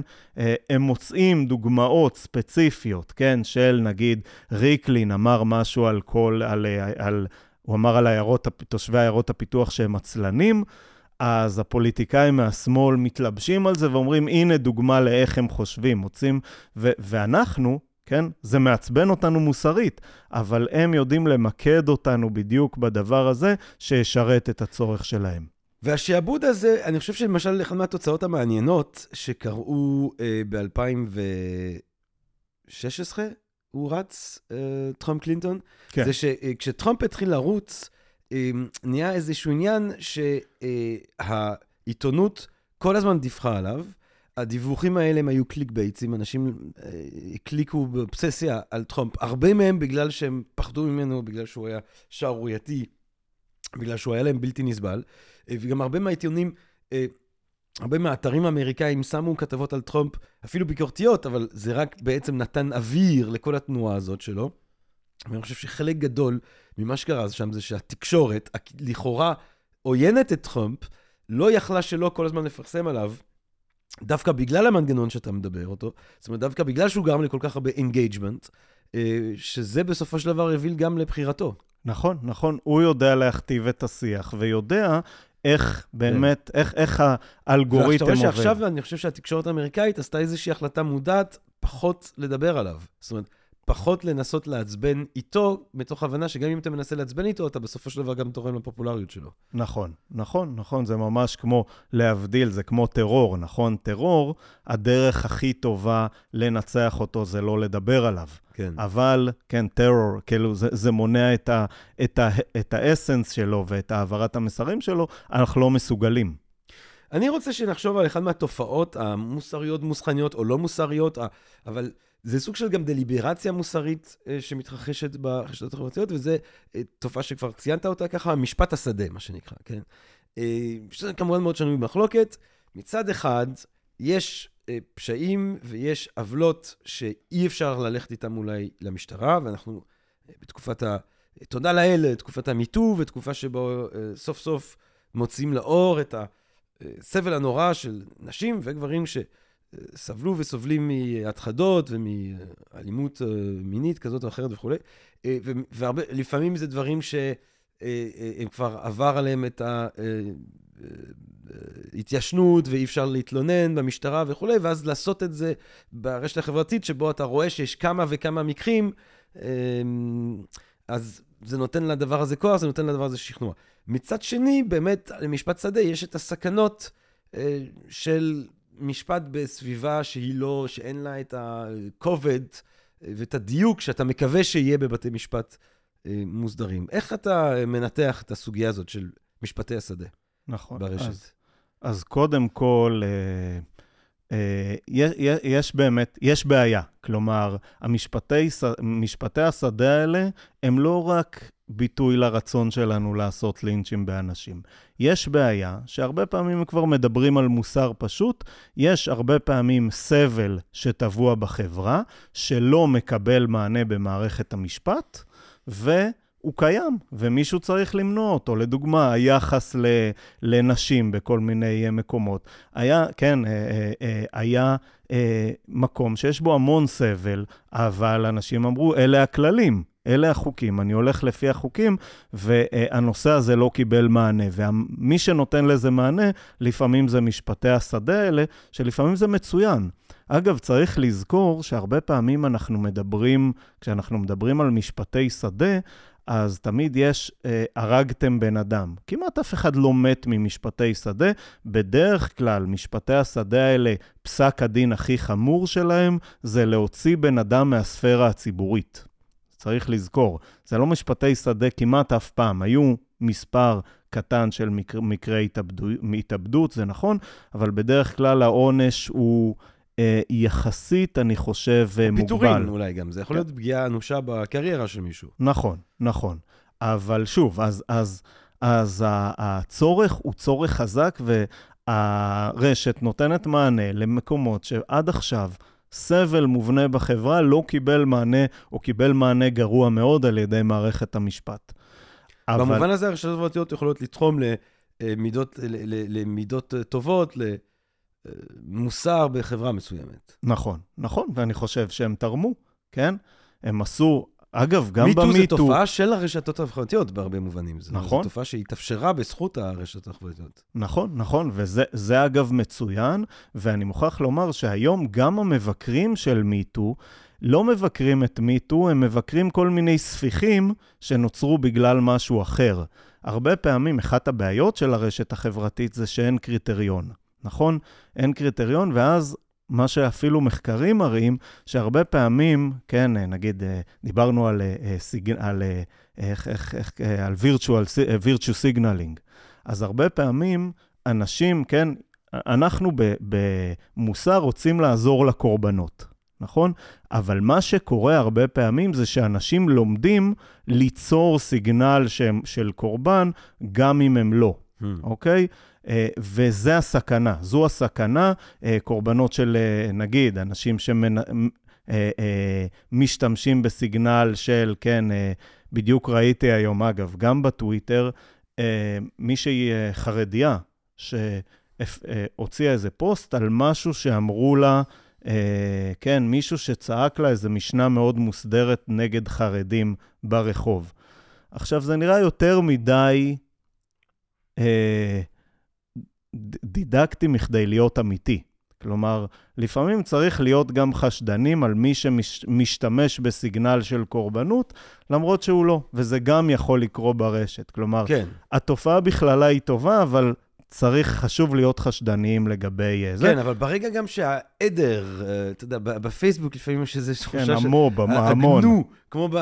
הם מוצאים דוגמאות ספציפיות, כן? של נגיד ריקלין אמר משהו על כל, על, על, הוא אמר על העיירות, תושבי עיירות הפיתוח שהם עצלנים. אז הפוליטיקאים מהשמאל מתלבשים על זה ואומרים, הנה דוגמה לאיך הם חושבים, מוצאים, ואנחנו, כן? זה מעצבן אותנו מוסרית, אבל הם יודעים למקד אותנו בדיוק בדבר הזה שישרת את הצורך שלהם. והשעבוד הזה, אני חושב שלמשל, אחת מהתוצאות המעניינות שקרו אה, ב-2016, הוא רץ, אה, טראמפ קלינטון, כן. זה שכשטראמפ התחיל לרוץ, אה, נהיה איזשהו עניין שהעיתונות כל הזמן דיווחה עליו. הדיווחים האלה הם היו clickbait ים, אנשים אה, קליקו באובססיה על טראמפ, הרבה מהם בגלל שהם פחדו ממנו, בגלל שהוא היה שערורייתי, בגלל שהוא היה להם בלתי נסבל, אה, וגם הרבה מהעיתונים, אה, הרבה מהאתרים האמריקאים שמו כתבות על טראמפ, אפילו ביקורתיות, אבל זה רק בעצם נתן אוויר לכל התנועה הזאת שלו. ואני חושב שחלק גדול ממה שקרה שם זה שהתקשורת, לכאורה עוינת את טראמפ, לא יכלה שלא כל הזמן לפרסם עליו. דווקא בגלל המנגנון שאתה מדבר אותו, זאת אומרת, דווקא בגלל שהוא גרם לכל כך הרבה engagement, שזה בסופו של דבר יוביל גם לבחירתו. נכון, נכון. הוא יודע להכתיב את השיח, ויודע איך באמת, כן. איך, איך האלגוריתם עובד. שעכשיו אני חושב שהתקשורת האמריקאית עשתה איזושהי החלטה מודעת פחות לדבר עליו. זאת אומרת, פחות לנסות לעצבן איתו, מתוך הבנה שגם אם אתה מנסה לעצבן איתו, אתה בסופו של דבר גם תורם לפופולריות שלו. נכון, נכון, נכון, זה ממש כמו להבדיל, זה כמו טרור, נכון? טרור, הדרך הכי טובה לנצח אותו זה לא לדבר עליו. כן. אבל, כן, טרור, כאילו, זה, זה מונע את, ה, את, ה, את האסנס שלו ואת העברת המסרים שלו, אנחנו לא מסוגלים. אני רוצה שנחשוב על אחד מהתופעות המוסריות, מוסכניות או לא מוסריות, אבל זה סוג של גם דליברציה מוסרית אה, שמתרחשת ברשתות החברתיות, וזו אה, תופעה שכבר ציינת אותה ככה, משפט השדה, מה שנקרא, כן? אה, שזה כמובן מאוד שנוי במחלוקת. מצד אחד, יש פשעים ויש עוולות שאי אפשר ללכת איתם אולי למשטרה, ואנחנו בתקופת ה... תודה לאל, תקופת המיטו, ותקופה שבו סוף סוף מוצאים לאור את הסבל הנורא של נשים וגברים ש... סבלו וסובלים מהתחדות ומאלימות אה, מינית כזאת או אחרת וכולי. אה, ולפעמים זה דברים שהם אה, כבר עבר עליהם את ההתיישנות ואי אפשר להתלונן במשטרה וכולי, ואז לעשות את זה ברשת החברתית, שבו אתה רואה שיש כמה וכמה מקרים, אז זה נותן לדבר הזה כוח, זה נותן לדבר הזה שכנוע. מצד שני, באמת, למשפט שדה יש את הסכנות של משפט בסביבה שהיא לא, שאין לה את הכובד ואת הדיוק שאתה מקווה שיהיה בבתי משפט אה, מוסדרים. איך אתה מנתח את הסוגיה הזאת של משפטי השדה נכון. ברשת? אז, אז קודם כל, אה, אה, יש, יש באמת, יש בעיה. כלומר, המשפטי השדה האלה הם לא רק ביטוי לרצון שלנו לעשות לינצ'ים באנשים. יש בעיה שהרבה פעמים כבר מדברים על מוסר פשוט, יש הרבה פעמים סבל שטבוע בחברה, שלא מקבל מענה במערכת המשפט, ו... הוא קיים, ומישהו צריך למנוע אותו. לדוגמה, היחס ל, לנשים בכל מיני מקומות. היה, כן, אה, אה, אה, היה מקום שיש בו המון סבל, אבל אנשים אמרו, אלה הכללים. אלה החוקים, אני הולך לפי החוקים, והנושא הזה לא קיבל מענה. ומי שנותן לזה מענה, לפעמים זה משפטי השדה האלה, שלפעמים זה מצוין. אגב, צריך לזכור שהרבה פעמים אנחנו מדברים, כשאנחנו מדברים על משפטי שדה, אז תמיד יש, אה, הרגתם בן אדם. כמעט אף אחד לא מת ממשפטי שדה. בדרך כלל, משפטי השדה האלה, פסק הדין הכי חמור שלהם, זה להוציא בן אדם מהספירה הציבורית. צריך לזכור, זה לא משפטי שדה כמעט אף פעם. היו מספר קטן של מקר, מקרי התאבדו, התאבדות, זה נכון, אבל בדרך כלל העונש הוא יחסית, אני חושב, אה, מוגבל. פיטורין אולי גם, זה יכול להיות פגיעה אנושה בקריירה של מישהו. נכון, נכון. אבל שוב, אז, אז, אז הצורך הוא צורך חזק, והרשת נותנת מענה למקומות שעד עכשיו סבל מובנה בחברה לא קיבל מענה, או קיבל מענה גרוע מאוד על ידי מערכת המשפט. במובן אבל... הזה הרשתות החברתיות יכולות לתחום למידות, למידות טובות, למוסר בחברה מסוימת. נכון, נכון, ואני חושב שהם תרמו, כן? הם עשו אגב, גם במיטו... מיטו זה תופעה של הרשתות החברתיות בהרבה מובנים. נכון. זו תופעה שהתאפשרה בזכות הרשתות החברתיות. נכון, נכון, וזה אגב מצוין, ואני מוכרח לומר שהיום גם המבקרים של מיטו לא מבקרים את מיטו, הם מבקרים כל מיני ספיחים שנוצרו בגלל משהו אחר. הרבה פעמים אחת הבעיות של הרשת החברתית זה שאין קריטריון, נכון? אין קריטריון, ואז מה שאפילו מחקרים מראים, שהרבה פעמים, כן, נגיד, אה, דיברנו על, אה, על, אה, איך, איך, איך, על virtual, virtual signaling. אז הרבה פעמים אנשים, כן, אנחנו במוסר רוצים לעזור לקורבנות, נכון? אבל מה שקורה הרבה פעמים זה שאנשים לומדים ליצור סיגנל שהם, של קורבן, גם אם הם לא. אוקיי? אה, וזה הסכנה, זו הסכנה, אה, קורבנות של, אה, נגיד, אנשים שמשתמשים בסיגנל של, כן, בדיוק ראיתי היום, אגב, גם בטוויטר, מישהי חרדיה שהוציאה איזה פוסט על משהו שאמרו לה, כן, מישהו שצעק לה איזו משנה מאוד מוסדרת נגד חרדים ברחוב. עכשיו, זה נראה יותר מדי... דידקטי מכדי להיות אמיתי. כלומר, לפעמים צריך להיות גם חשדנים על מי שמשתמש בסיגנל של קורבנות, למרות שהוא לא, וזה גם יכול לקרות ברשת. כלומר, כן. התופעה בכללה היא טובה, אבל צריך, חשוב להיות חשדניים לגבי אה, זה. כן, אבל ברגע גם שהעדר, אה, אתה יודע, בפייסבוק לפעמים יש איזו תחושה כן, המוב, המון. הגנו, כמו ב...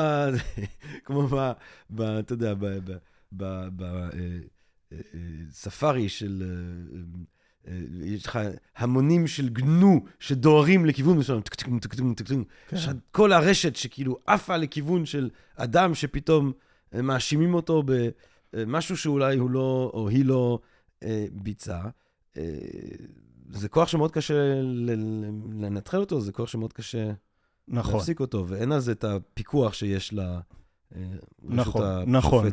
כמו ב... אתה יודע, בספארי אה, של... יש לך המונים של גנו שדוהרים לכיוון מסוים, כן. כל הרשת שכאילו עפה לכיוון של אדם שפתאום מאשימים אותו במשהו שאולי הוא לא, או היא לא אה, ביצע. אה, זה כוח שמאוד קשה לנטרל אותו, זה כוח שמאוד קשה נכון. להפסיק אותו, ואין על זה את הפיקוח שיש ל... אה, נכון, נכון,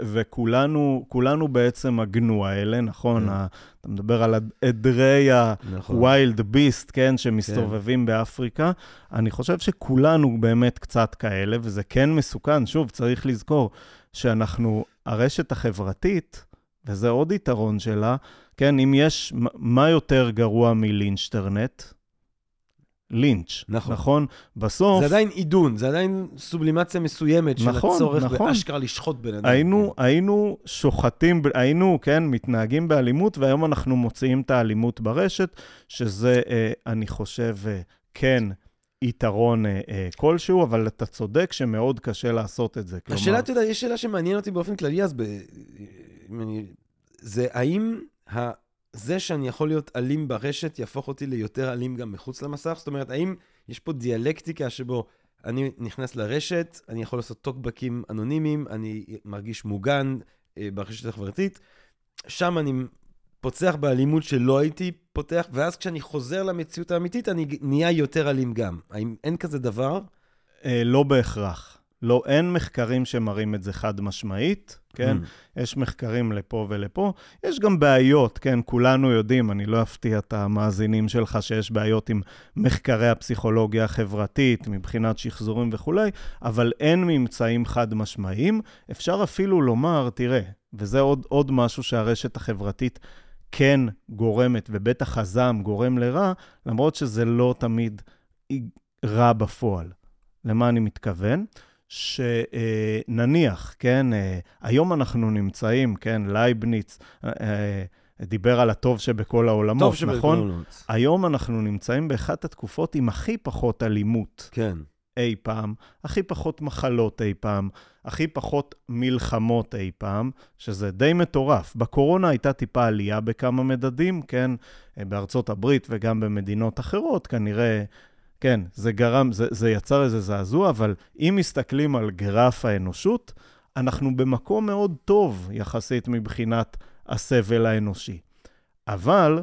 וכולנו כולנו בעצם הגנו האלה, נכון? כן. אתה מדבר על עדרי ה-wild beast, כן, שמסתובבים כן. באפריקה. אני חושב שכולנו באמת קצת כאלה, וזה כן מסוכן. שוב, צריך לזכור שאנחנו, הרשת החברתית, וזה עוד יתרון שלה, כן, אם יש, מה יותר גרוע מלינצ'טרנט? לינץ', נכון. נכון? בסוף... זה עדיין עידון, זה עדיין סובלימציה מסוימת של נכון, הצורך נכון. באשכרה לשחוט בן אדם. היינו, היינו שוחטים, היינו, כן, מתנהגים באלימות, והיום אנחנו מוציאים את האלימות ברשת, שזה, אה, אני חושב, אה, כן, יתרון אה, אה, כלשהו, אבל אתה צודק שמאוד קשה לעשות את זה. כלומר... השאלה, אתה יודע, יש שאלה שמעניינת אותי באופן כללי, אז ב... אני... זה האם ה... זה שאני יכול להיות אלים ברשת יהפוך אותי ליותר אלים גם מחוץ למסך? זאת אומרת, האם יש פה דיאלקטיקה שבו אני נכנס לרשת, אני יכול לעשות טוקבקים אנונימיים, אני מרגיש מוגן אה, ברשת החברתית, שם אני פוצח באלימות שלא הייתי פותח, ואז כשאני חוזר למציאות האמיתית, אני נהיה יותר אלים גם. האם אין כזה דבר? אה, לא בהכרח. לא, אין מחקרים שמראים את זה חד משמעית, כן? Mm. יש מחקרים לפה ולפה. יש גם בעיות, כן? כולנו יודעים, אני לא אפתיע את המאזינים שלך שיש בעיות עם מחקרי הפסיכולוגיה החברתית, מבחינת שחזורים וכולי, אבל אין ממצאים חד משמעיים. אפשר אפילו לומר, תראה, וזה עוד, עוד משהו שהרשת החברתית כן גורמת, ובטח הזעם גורם לרע, למרות שזה לא תמיד רע בפועל. למה אני מתכוון? שנניח, כן, אה, היום אנחנו נמצאים, כן, לייבניץ, אה, אה, דיבר על הטוב שבכל העולמות, טוב שבכל נכון? העולמות. היום אנחנו נמצאים באחת התקופות עם הכי פחות אלימות. כן. אי פעם, הכי פחות מחלות אי פעם, הכי פחות מלחמות אי פעם, שזה די מטורף. בקורונה הייתה טיפה עלייה בכמה מדדים, כן? בארצות הברית וגם במדינות אחרות, כנראה כן, זה גרם, זה, זה יצר איזה זעזוע, אבל אם מסתכלים על גרף האנושות, אנחנו במקום מאוד טוב יחסית מבחינת הסבל האנושי. אבל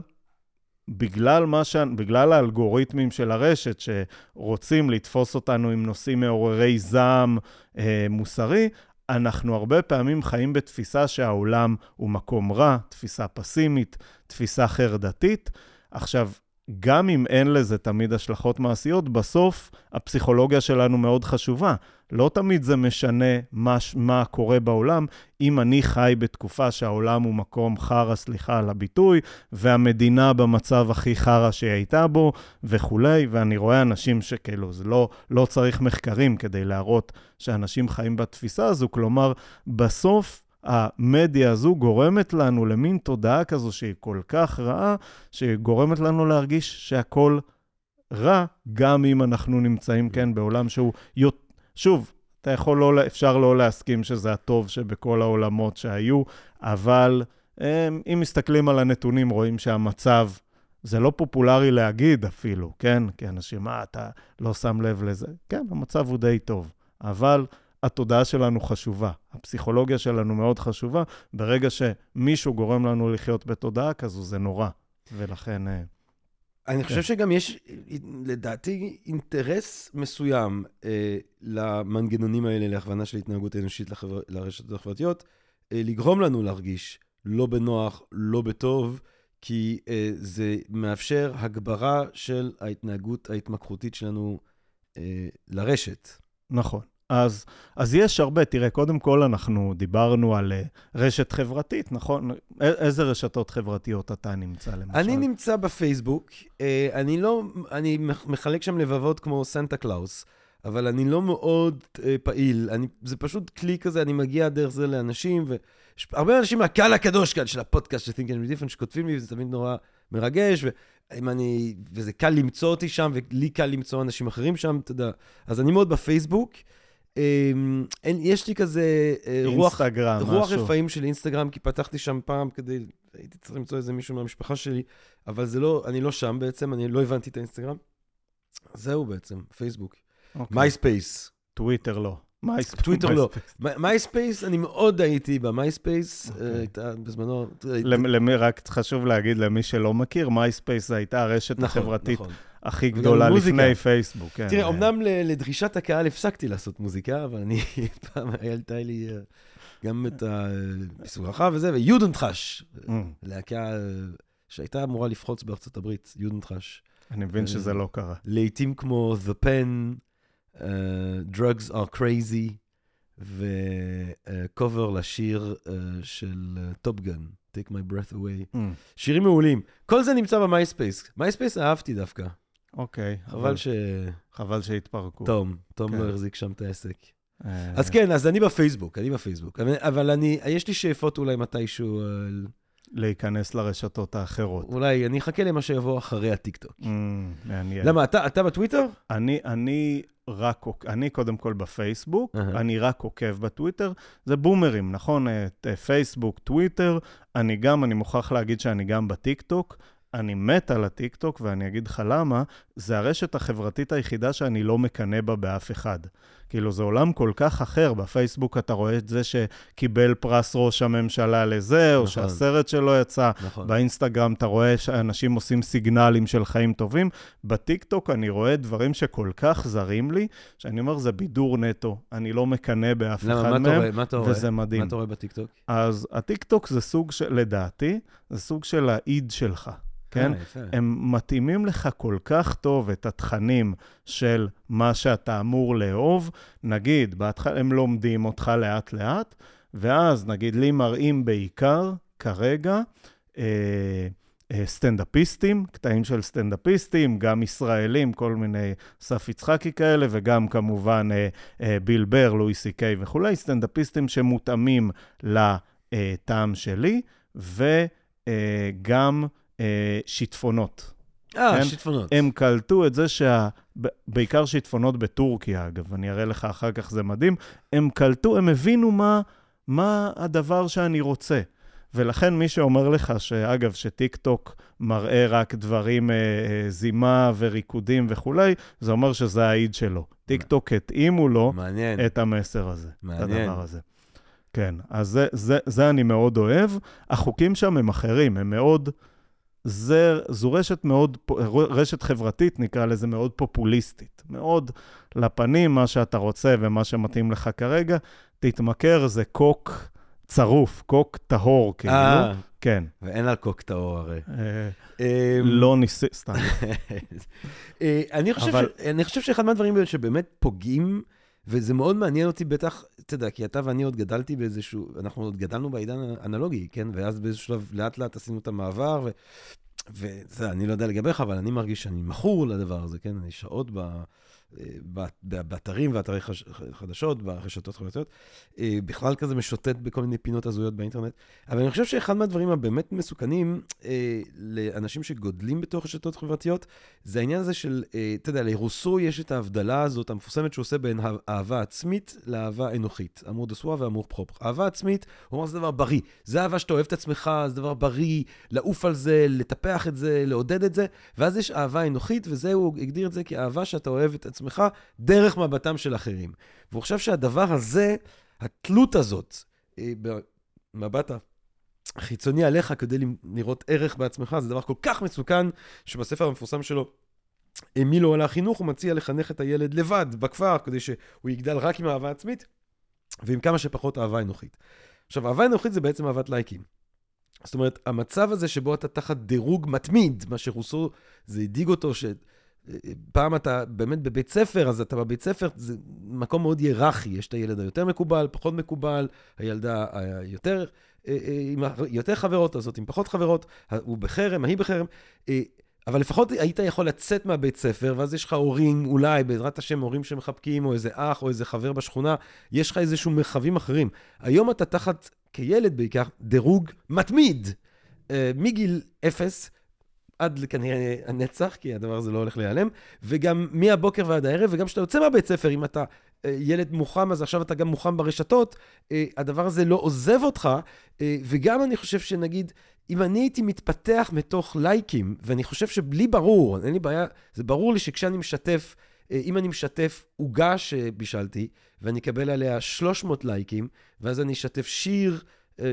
בגלל, ש... בגלל האלגוריתמים של הרשת שרוצים לתפוס אותנו עם נושאים מעוררי זעם אה, מוסרי, אנחנו הרבה פעמים חיים בתפיסה שהעולם הוא מקום רע, תפיסה פסימית, תפיסה חרדתית. עכשיו, גם אם אין לזה תמיד השלכות מעשיות, בסוף הפסיכולוגיה שלנו מאוד חשובה. לא תמיד זה משנה מה, מה קורה בעולם, אם אני חי בתקופה שהעולם הוא מקום חרא, סליחה על הביטוי, והמדינה במצב הכי חרא שהיא הייתה בו, וכולי, ואני רואה אנשים שכאילו, זה לא, לא צריך מחקרים כדי להראות שאנשים חיים בתפיסה הזו, כלומר, בסוף המדיה הזו גורמת לנו למין תודעה כזו שהיא כל כך רעה, שגורמת לנו להרגיש שהכל רע, גם אם אנחנו נמצאים, כן, בעולם שהוא... שוב, אתה יכול לא, אפשר לא להסכים שזה הטוב שבכל העולמות שהיו, אבל הם, אם מסתכלים על הנתונים, רואים שהמצב, זה לא פופולרי להגיד אפילו, כן? כי אנשים, מה, אתה לא שם לב לזה? כן, המצב הוא די טוב. אבל התודעה שלנו חשובה, הפסיכולוגיה שלנו מאוד חשובה. ברגע שמישהו גורם לנו לחיות בתודעה כזו, זה נורא, ולכן... אה, אני חושב כן. שגם יש, לדעתי, אינטרס מסוים אה, למנגנונים האלה להכוונה של התנהגות אנושית לחבר... לרשתות החברתיות, אה, לגרום לנו להרגיש לא בנוח, לא בטוב, כי אה, זה מאפשר הגברה של ההתנהגות ההתמכרותית שלנו אה, לרשת. נכון. אז, אז יש הרבה. תראה, קודם כל אנחנו דיברנו על אה, רשת חברתית, נכון? איזה רשתות חברתיות אתה נמצא, למשל? אני נמצא בפייסבוק. אה, אני לא, אני מחלק שם לבבות כמו סנטה קלאוס, אבל אני לא מאוד אה, פעיל. אני, זה פשוט כלי כזה, אני מגיע דרך זה לאנשים, ויש הרבה אנשים מהקהל הקדוש כאן של הפודקאסט של Think and Drink Different שכותבים לי, וזה תמיד נורא מרגש, ואם אני, וזה קל למצוא אותי שם, ולי קל למצוא אנשים אחרים שם, אתה יודע. אז אני מאוד בפייסבוק. אמ, אין, יש לי כזה אה, רוח, רוח רפאים של אינסטגרם, כי פתחתי שם פעם כדי, הייתי צריך למצוא איזה מישהו מהמשפחה שלי, אבל זה לא, אני לא שם בעצם, אני לא הבנתי את האינסטגרם. זהו בעצם, פייסבוק. מייספייס. טוויטר לא. טוויטר לא. מייספייס, אני מאוד הייתי במייספייס, אוקיי. אה, הייתה בזמנו... למי, רק חשוב להגיד למי שלא מכיר, מייספייס הייתה הרשת נכון, החברתית נכון. הכי גדולה לפני פייסבוק. כן. תראה, אמנם לדרישת הקהל הפסקתי לעשות מוזיקה, אבל אני, פעם הייתה לי אה, גם את המיסוג הרחב וזה, ויודנטחש, mm. להקה שהייתה אמורה לפחוץ בארצות הברית, יודנטחש. אני מבין שזה לא קרה. לעיתים כמו The Pen, uh, Drugs are Crazy, וקובר לשיר uh, של טופ uh, Take My Breath Away. Mm. שירים מעולים. כל זה נמצא במייספייס. מייספייס אהבתי דווקא. אוקיי. אוקיי, חבל ש... חבל שהתפרקו. תום, תום כן. לא החזיק שם את העסק. אה. אז כן, אז אני בפייסבוק, אני בפייסבוק. אבל אני, יש לי שאיפות אולי מתישהו... להיכנס לרשתות האחרות. אולי, אני אחכה למה שיבוא אחרי הטיקטוק. Mm, מעניין. למה, אתה, אתה בטוויטר? אני, אני רק, אני קודם כל בפייסבוק, uh-huh. אני רק עוקב בטוויטר. זה בומרים, נכון? את אה, פייסבוק, טוויטר. אני גם, אני מוכרח להגיד שאני גם בטיקטוק. אני מת על הטיקטוק, ואני אגיד לך למה, זה הרשת החברתית היחידה שאני לא מקנא בה באף אחד. כאילו, זה עולם כל כך אחר. בפייסבוק אתה רואה את זה שקיבל פרס ראש הממשלה לזה, נכון. או שהסרט שלו יצא. נכון. באינסטגרם אתה רואה שאנשים עושים סיגנלים של חיים טובים. בטיקטוק אני רואה דברים שכל כך זרים לי, שאני אומר, זה בידור נטו. אני לא מקנא באף למה, אחד מה מהם, מה רואה? וזה מדהים. מה אתה רואה בטיקטוק? אז הטיקטוק זה סוג של, לדעתי, זה סוג של האיד שלך. כן? אה, הם מתאימים לך כל כך טוב את התכנים של מה שאתה אמור לאהוב. נגיד, בהתחלה הם לומדים אותך לאט-לאט, ואז נגיד לי מראים בעיקר, כרגע, אה, אה, סטנדאפיסטים, קטעים של סטנדאפיסטים, גם ישראלים, כל מיני אסף יצחקי כאלה, וגם כמובן אה, אה, ביל בר, לואי סי קיי וכולי, סטנדאפיסטים שמותאמים לטעם שלי, וגם... אה, שיטפונות. אה, כן? שיטפונות. הם קלטו את זה שה... בעיקר שיטפונות בטורקיה, אגב, אני אראה לך אחר כך, זה מדהים. הם קלטו, הם הבינו מה, מה הדבר שאני רוצה. ולכן מי שאומר לך, שאגב, שטיק טוק מראה רק דברים, אה, אה, זימה וריקודים וכולי, זה אומר שזה האיד שלו. טיק טוק התאימו לו מעניין. את המסר הזה, מעניין. את הדבר הזה. כן, אז זה, זה, זה אני מאוד אוהב. החוקים שם הם אחרים, הם מאוד... זה, זו רשת מאוד, רשת חברתית, נקרא לזה, מאוד פופוליסטית. מאוד לפנים, מה שאתה רוצה ומה שמתאים לך כרגע. תתמכר, זה קוק צרוף, קוק טהור, כאילו. אה, כן. ואין על קוק טהור הרי. אה, אמ, לא ניסי, סתם. אה, אני חושב שאחד מהדברים שבאמת פוגעים, וזה מאוד מעניין אותי, בטח, אתה יודע, כי אתה ואני עוד גדלתי באיזשהו, אנחנו עוד גדלנו בעידן אנלוגי, כן? ואז באיזשהו שלב, לאט לאט עשינו את המעבר, ו... וזה, אני לא יודע לגביך, אבל אני מרגיש שאני מכור לדבר הזה, כן? אני שעות ב... באתרים ואתרי חדשות, ברשתות חברתיות, אה, בכלל כזה משוטט בכל מיני פינות הזויות באינטרנט. אבל אני חושב שאחד מהדברים הבאמת מסוכנים אה, לאנשים שגודלים בתוך רשתות חברתיות, זה העניין הזה של, אה, אתה יודע, לרוסו יש את ההבדלה הזאת המפורסמת שהוא עושה בין אהבה עצמית לאהבה אנוכית. אמור דסואה ואמור פרופר. אהבה עצמית, הוא אומר, זה דבר בריא. זה אהבה שאתה אוהב את עצמך, זה דבר בריא, לעוף על זה, לטפח את זה, לעודד את זה. ואז יש אהבה אנוכית, וזה, הוא הגדיר את זה כאהבה שאתה אוהב את דרך מבטם של אחרים. והוא חושב שהדבר הזה, התלות הזאת, במבט החיצוני עליך כדי לראות ערך בעצמך, זה דבר כל כך מסוכן, שבספר המפורסם שלו, מי לא עולה החינוך, הוא מציע לחנך את הילד לבד, בכפר, כדי שהוא יגדל רק עם אהבה עצמית, ועם כמה שפחות אהבה אנוכית. עכשיו, אהבה אנוכית זה בעצם אהבת לייקים. זאת אומרת, המצב הזה שבו אתה תחת דירוג מתמיד, מה שרוסו, זה הדאיג אותו, ש... פעם אתה באמת בבית ספר, אז אתה בבית ספר, זה מקום מאוד היררכי. יש את הילד היותר מקובל, פחות מקובל, הילדה היותר, אה, אה, עם יותר חברות, הזאת עם פחות חברות, הוא בחרם, ההיא בחרם. אה, אבל לפחות היית יכול לצאת מהבית ספר, ואז יש לך הורים, אולי, בעזרת השם, הורים שמחבקים, או איזה אח, או איזה חבר בשכונה, יש לך איזשהו מרחבים אחרים. היום אתה תחת, כילד בעיקר, דירוג מתמיד. מגיל אפס עד כנראה הנצח, כי הדבר הזה לא הולך להיעלם, וגם מהבוקר ועד הערב, וגם כשאתה יוצא מהבית ספר, אם אתה אה, ילד מוחם, אז עכשיו אתה גם מוחם ברשתות, אה, הדבר הזה לא עוזב אותך, אה, וגם אני חושב שנגיד, אם אני הייתי מתפתח מתוך לייקים, ואני חושב שבלי ברור, אין לי בעיה, זה ברור לי שכשאני משתף, אם אני משתף עוגה שבישלתי, ואני אקבל עליה 300 לייקים, ואז אני אשתף שיר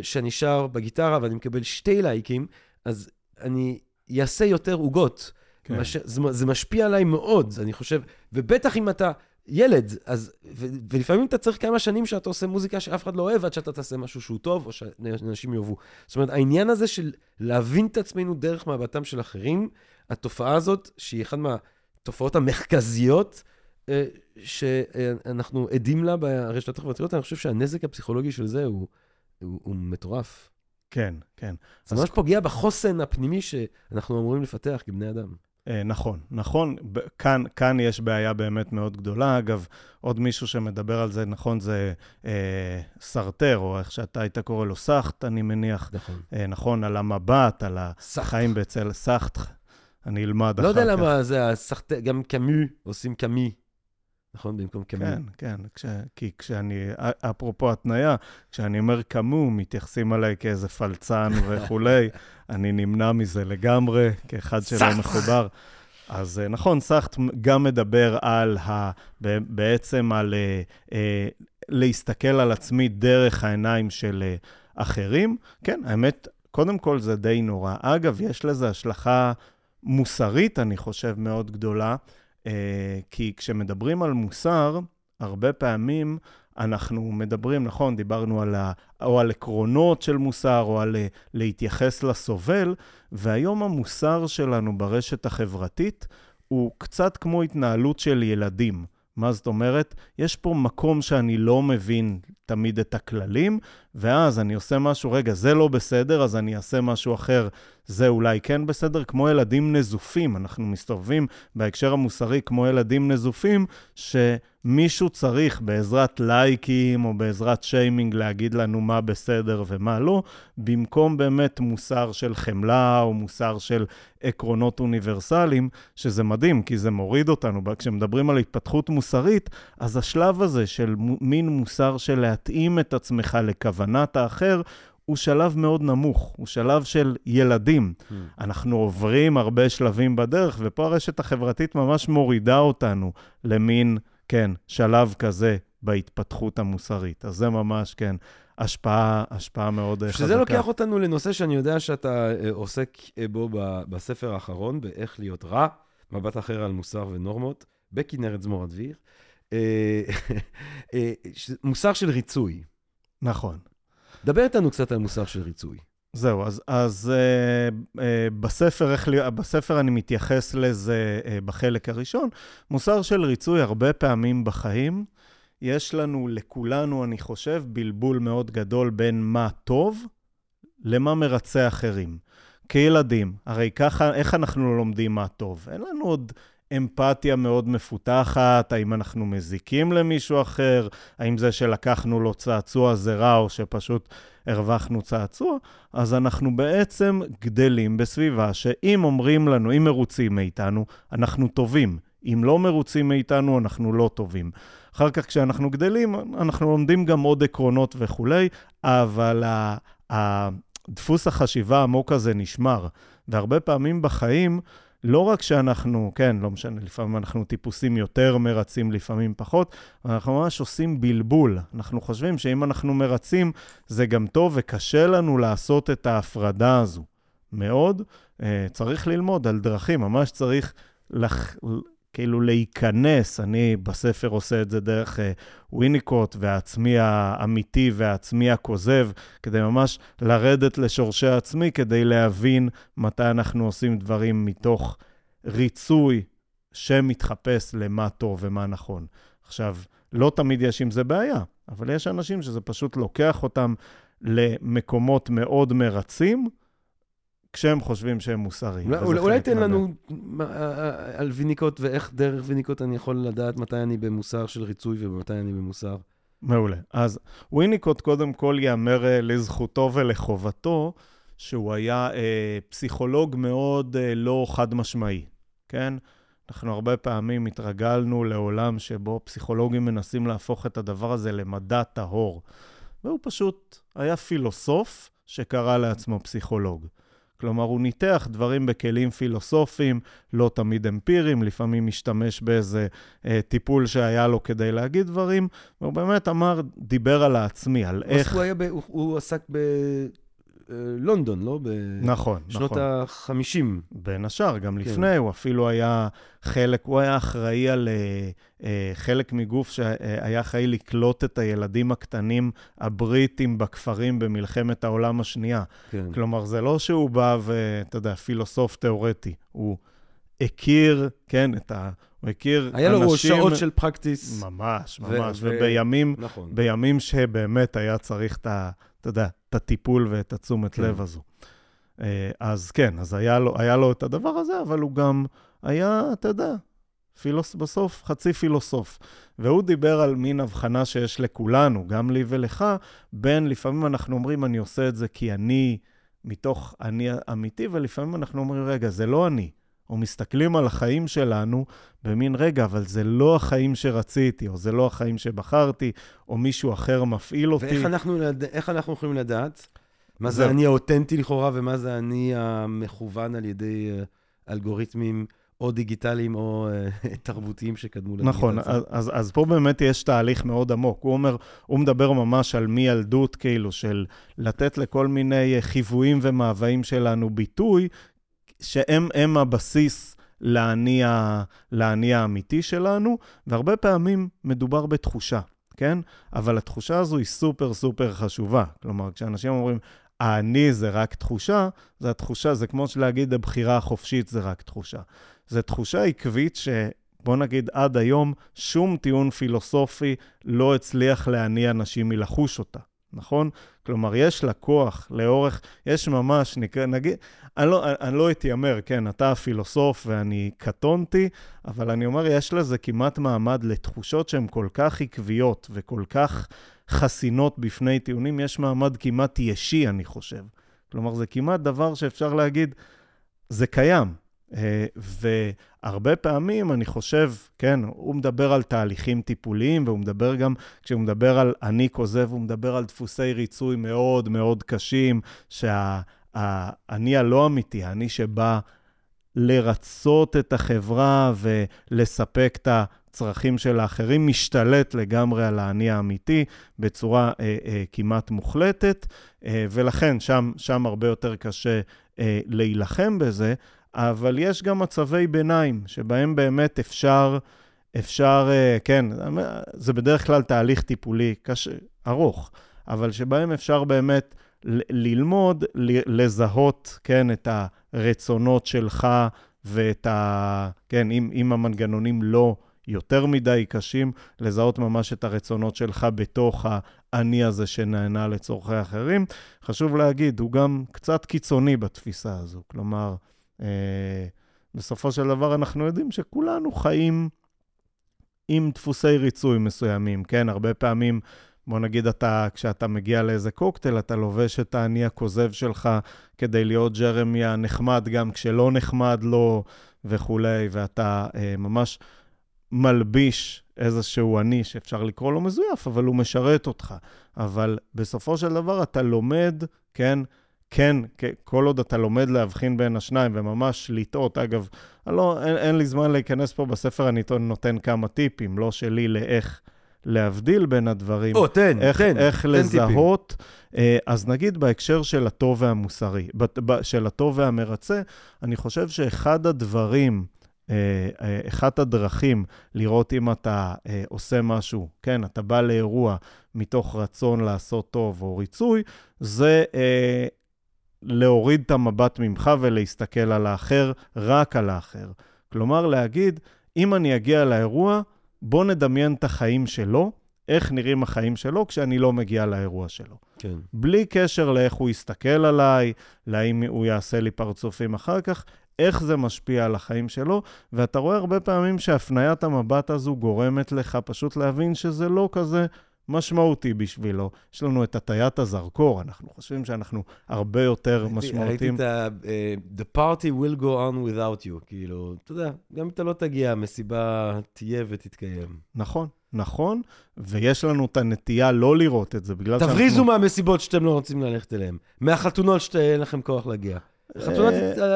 שאני שר בגיטרה ואני מקבל שתי לייקים, אז אני יעשה יותר עוגות. כן. מש... זה, זה משפיע עליי מאוד, אני חושב, ובטח אם אתה ילד, אז, ו, ולפעמים אתה צריך כמה שנים שאתה עושה מוזיקה שאף אחד לא אוהב, עד שאתה תעשה משהו שהוא טוב, או שאנשים יאהבו. זאת אומרת, העניין הזה של להבין את עצמנו דרך מבטם של אחרים, התופעה הזאת, שהיא אחת מהתופעות המרכזיות, אה, שאנחנו עדים לה ברשתות החברתיות, אני חושב שהנזק הפסיכולוגי של זה הוא, הוא, הוא מטורף. כן, כן. זה ממש פוגע בחוסן הפנימי שאנחנו אמורים לפתח כבני אדם. אה, נכון, נכון. כאן, כאן יש בעיה באמת מאוד גדולה. אגב, עוד מישהו שמדבר על זה, נכון, זה אה, סרטר, או איך שאתה היית קורא לו, סאחט, אני מניח. נכון. אה, נכון, על המבט, על החיים בצל סאחט. אני אלמד לא אחר כך. לא יודע למה זה הסאחט, גם קאמי, עושים קאמי. נכון? במקום קאמו. כן, כן, כש, כי כשאני, אפרופו התניה, כשאני אומר קאמו, מתייחסים עליי כאיזה פלצן וכולי, אני נמנע מזה לגמרי, כאחד שלא מחובר. אז אה, נכון, סאחט גם מדבר על ה... בעצם על אה, אה, להסתכל על עצמי דרך העיניים של אה, אחרים. כן, האמת, קודם כל זה די נורא. אגב, יש לזה השלכה מוסרית, אני חושב, מאוד גדולה. אה, כי כשמדברים על מוסר, הרבה פעמים אנחנו מדברים, נכון, דיברנו על ה, או על עקרונות של מוסר, או על אה, להתייחס לסובל, והיום המוסר שלנו ברשת החברתית הוא קצת כמו התנהלות של ילדים. מה זאת אומרת? יש פה מקום שאני לא מבין תמיד את הכללים, ואז אני עושה משהו, רגע, זה לא בסדר, אז אני אעשה משהו אחר, זה אולי כן בסדר, כמו ילדים נזופים. אנחנו מסתובבים בהקשר המוסרי כמו ילדים נזופים, שמישהו צריך בעזרת לייקים או בעזרת שיימינג להגיד לנו מה בסדר ומה לא, במקום באמת מוסר של חמלה או מוסר של עקרונות אוניברסליים, שזה מדהים, כי זה מוריד אותנו. כשמדברים על התפתחות מוסרית, אז השלב הזה של מין מוסר של להתאים את עצמך לכוונת האחר, הוא שלב מאוד נמוך, הוא שלב של ילדים. Mm. אנחנו עוברים הרבה שלבים בדרך, ופה הרשת החברתית ממש מורידה אותנו למין, כן, שלב כזה בהתפתחות המוסרית. אז זה ממש, כן, השפעה, השפעה מאוד חזקה. שזה לוקח אותנו לנושא שאני יודע שאתה אה, עוסק אה, בו בספר האחרון, באיך להיות רע, מבט אחר על מוסר ונורמות, בכנרת זמור דביר. אה, מוסר של ריצוי. נכון. דבר איתנו קצת על מוסר של ריצוי. זהו, אז, אז uh, uh, בספר, איך, בספר אני מתייחס לזה uh, בחלק הראשון. מוסר של ריצוי, הרבה פעמים בחיים, יש לנו, לכולנו, אני חושב, בלבול מאוד גדול בין מה טוב למה מרצה אחרים. כילדים, הרי ככה, איך אנחנו לומדים מה טוב? אין לנו עוד אמפתיה מאוד מפותחת, האם אנחנו מזיקים למישהו אחר, האם זה שלקחנו לו צעצוע זה רע או שפשוט הרווחנו צעצוע, אז אנחנו בעצם גדלים בסביבה שאם אומרים לנו, אם מרוצים מאיתנו, אנחנו טובים. אם לא מרוצים מאיתנו, אנחנו לא טובים. אחר כך כשאנחנו גדלים, אנחנו לומדים גם עוד עקרונות וכולי, אבל דפוס החשיבה העמוק הזה נשמר. והרבה פעמים בחיים, לא רק שאנחנו, כן, לא משנה, לפעמים אנחנו טיפוסים יותר מרצים, לפעמים פחות, אנחנו ממש עושים בלבול. אנחנו חושבים שאם אנחנו מרצים, זה גם טוב וקשה לנו לעשות את ההפרדה הזו. מאוד. Uh, צריך ללמוד על דרכים, ממש צריך לח... כאילו להיכנס, אני בספר עושה את זה דרך וויניקוט והעצמי האמיתי והעצמי הכוזב, כדי ממש לרדת לשורשי העצמי, כדי להבין מתי אנחנו עושים דברים מתוך ריצוי שמתחפש למה טוב ומה נכון. עכשיו, לא תמיד יש עם זה בעיה, אבל יש אנשים שזה פשוט לוקח אותם למקומות מאוד מרצים, כשהם חושבים שהם מוסריים. אולי, אולי תן לנו על ויניקות ואיך דרך ויניקות אני יכול לדעת מתי אני במוסר של ריצוי ומתי אני במוסר. מעולה. אז ויניקוט קודם כל ייאמר אה, לזכותו ולחובתו, שהוא היה אה, פסיכולוג מאוד אה, לא חד-משמעי, כן? אנחנו הרבה פעמים התרגלנו לעולם שבו פסיכולוגים מנסים להפוך את הדבר הזה למדע טהור. והוא פשוט היה פילוסוף שקרא לעצמו פסיכולוג. כלומר, הוא ניתח דברים בכלים פילוסופיים, לא תמיד אמפיריים, לפעמים משתמש באיזה אה, טיפול שהיה לו כדי להגיד דברים, והוא באמת אמר, דיבר על העצמי, על איך... הוא, ב... הוא, הוא עסק ב... לונדון, לא? נכון, בשנות נכון. ה-50. בין השאר, גם כן. לפני, הוא אפילו היה חלק, הוא היה אחראי על uh, uh, חלק מגוף שהיה אחראי לקלוט את הילדים הקטנים הבריטים בכפרים במלחמת העולם השנייה. כן. כלומר, זה לא שהוא בא ואתה יודע, פילוסוף תיאורטי, הוא הכיר, כן, את ה... הוא הכיר היה אנשים... היה לו שעות של פרקטיס. ממש, ממש, ו- ובימים נכון. בימים שבאמת היה צריך את ה... אתה יודע, את הטיפול ואת התשומת כן. לב הזו. אה, אז כן, אז היה לו, היה לו את הדבר הזה, אבל הוא גם היה, אתה יודע, פילוס, בסוף חצי פילוסוף. והוא דיבר על מין הבחנה שיש לכולנו, גם לי ולך, בין לפעמים אנחנו אומרים, אני עושה את זה כי אני, מתוך אני אמיתי, ולפעמים אנחנו אומרים, רגע, זה לא אני. או מסתכלים על החיים שלנו במין רגע, אבל זה לא החיים שרציתי, או זה לא החיים שבחרתי, או מישהו אחר מפעיל אותי. ואיך אנחנו, אנחנו יכולים לדעת? מה זה, זה אני האותנטי לכאורה, ומה זה אני המכוון על ידי uh, אלגוריתמים או דיגיטליים או uh, תרבותיים שקדמו לדיגיטציה? נכון, אז, אז, אז פה באמת יש תהליך מאוד עמוק. הוא אומר, הוא מדבר ממש על מילדות, כאילו, של לתת לכל מיני חיוויים ומאוויים שלנו ביטוי, שהם הבסיס לאני, האמיתי שלנו, והרבה פעמים מדובר בתחושה, כן? אבל התחושה הזו היא סופר סופר חשובה. כלומר, כשאנשים אומרים, האני זה רק תחושה, זה התחושה, זה כמו להגיד, הבחירה החופשית זה רק תחושה. זו תחושה עקבית ש... בוא נגיד, עד היום שום טיעון פילוסופי לא הצליח להניע אנשים מלחוש אותה. נכון? כלומר, יש לה כוח לאורך, יש ממש, נקרא, נגיד, אני לא, אני לא אתיימר, כן, אתה הפילוסוף ואני קטונתי, אבל אני אומר, יש לזה כמעט מעמד לתחושות שהן כל כך עקביות וכל כך חסינות בפני טיעונים, יש מעמד כמעט ישי, אני חושב. כלומר, זה כמעט דבר שאפשר להגיד, זה קיים, והרבה פעמים, אני חושב, כן, הוא מדבר על תהליכים טיפוליים, והוא מדבר גם, כשהוא מדבר על אני כוזב, הוא מדבר על דפוסי ריצוי מאוד מאוד קשים, שהאני הלא אמיתי, האני שבא לרצות את החברה ולספק את הצרכים של האחרים, משתלט לגמרי על האני האמיתי בצורה אה, אה, כמעט מוחלטת, אה, ולכן שם, שם הרבה יותר קשה אה, להילחם בזה. אבל יש גם מצבי ביניים, שבהם באמת אפשר, אפשר, אה, כן, זה בדרך כלל תהליך טיפולי קשה, ארוך, אבל שבהם אפשר באמת ללמוד, לזהות, כן, את הרצונות שלך ואת ה... כן, אם, אם המנגנונים לא יותר מדי קשים, לזהות ממש את הרצונות שלך בתוך האני הזה שנהנה לצורכי אחרים. חשוב להגיד, הוא גם קצת קיצוני בתפיסה הזו. כלומר, בסופו של דבר אנחנו יודעים שכולנו חיים עם דפוסי ריצוי מסוימים, כן? הרבה פעמים, בוא נגיד אתה, כשאתה מגיע לאיזה קוקטייל, אתה לובש את האני הכוזב שלך כדי להיות ג'רמי הנחמד, גם כשלא נחמד לו וכולי, ואתה אה, ממש מלביש איזשהו אני שאפשר לקרוא לו מזויף, אבל הוא משרת אותך. אבל בסופו של דבר אתה לומד, כן? כן, כל עוד אתה לומד להבחין בין השניים וממש לטעות, אגב, לא, אין, אין לי זמן להיכנס פה בספר, אני נותן כמה טיפים, לא שלי לאיך להבדיל בין הדברים. או, תן, איך, תן, איך תן לזהות. טיפים. אה, אז נגיד בהקשר של הטוב והמוסרי, של הטוב והמרצה, אני חושב שאחד הדברים, אה, אה, אחת הדרכים לראות אם אתה עושה משהו, כן, אתה בא לאירוע מתוך רצון לעשות טוב או ריצוי, זה להוריד את המבט ממך ולהסתכל על האחר, רק על האחר. כלומר, להגיד, אם אני אגיע לאירוע, בוא נדמיין את החיים שלו, איך נראים החיים שלו כשאני לא מגיע לאירוע שלו. כן. בלי קשר לאיך הוא יסתכל עליי, לאם הוא יעשה לי פרצופים אחר כך, איך זה משפיע על החיים שלו, ואתה רואה הרבה פעמים שהפניית המבט הזו גורמת לך פשוט להבין שזה לא כזה משמעותי בשבילו. יש לנו את הטיית הזרקור, אנחנו חושבים שאנחנו הרבה יותר משמעותיים. ראיתי את ה... uh, The party will go on without you, כאילו, אתה יודע, גם אם אתה לא תגיע, המסיבה תהיה ותתקיים. נכון, נכון, ויש לנו את הנטייה לא לראות את זה, בגלל שאנחנו... תבריזו מהמסיבות שאתם לא רוצים ללכת אליהן, מהחתונות שאין לכם כוח להגיע.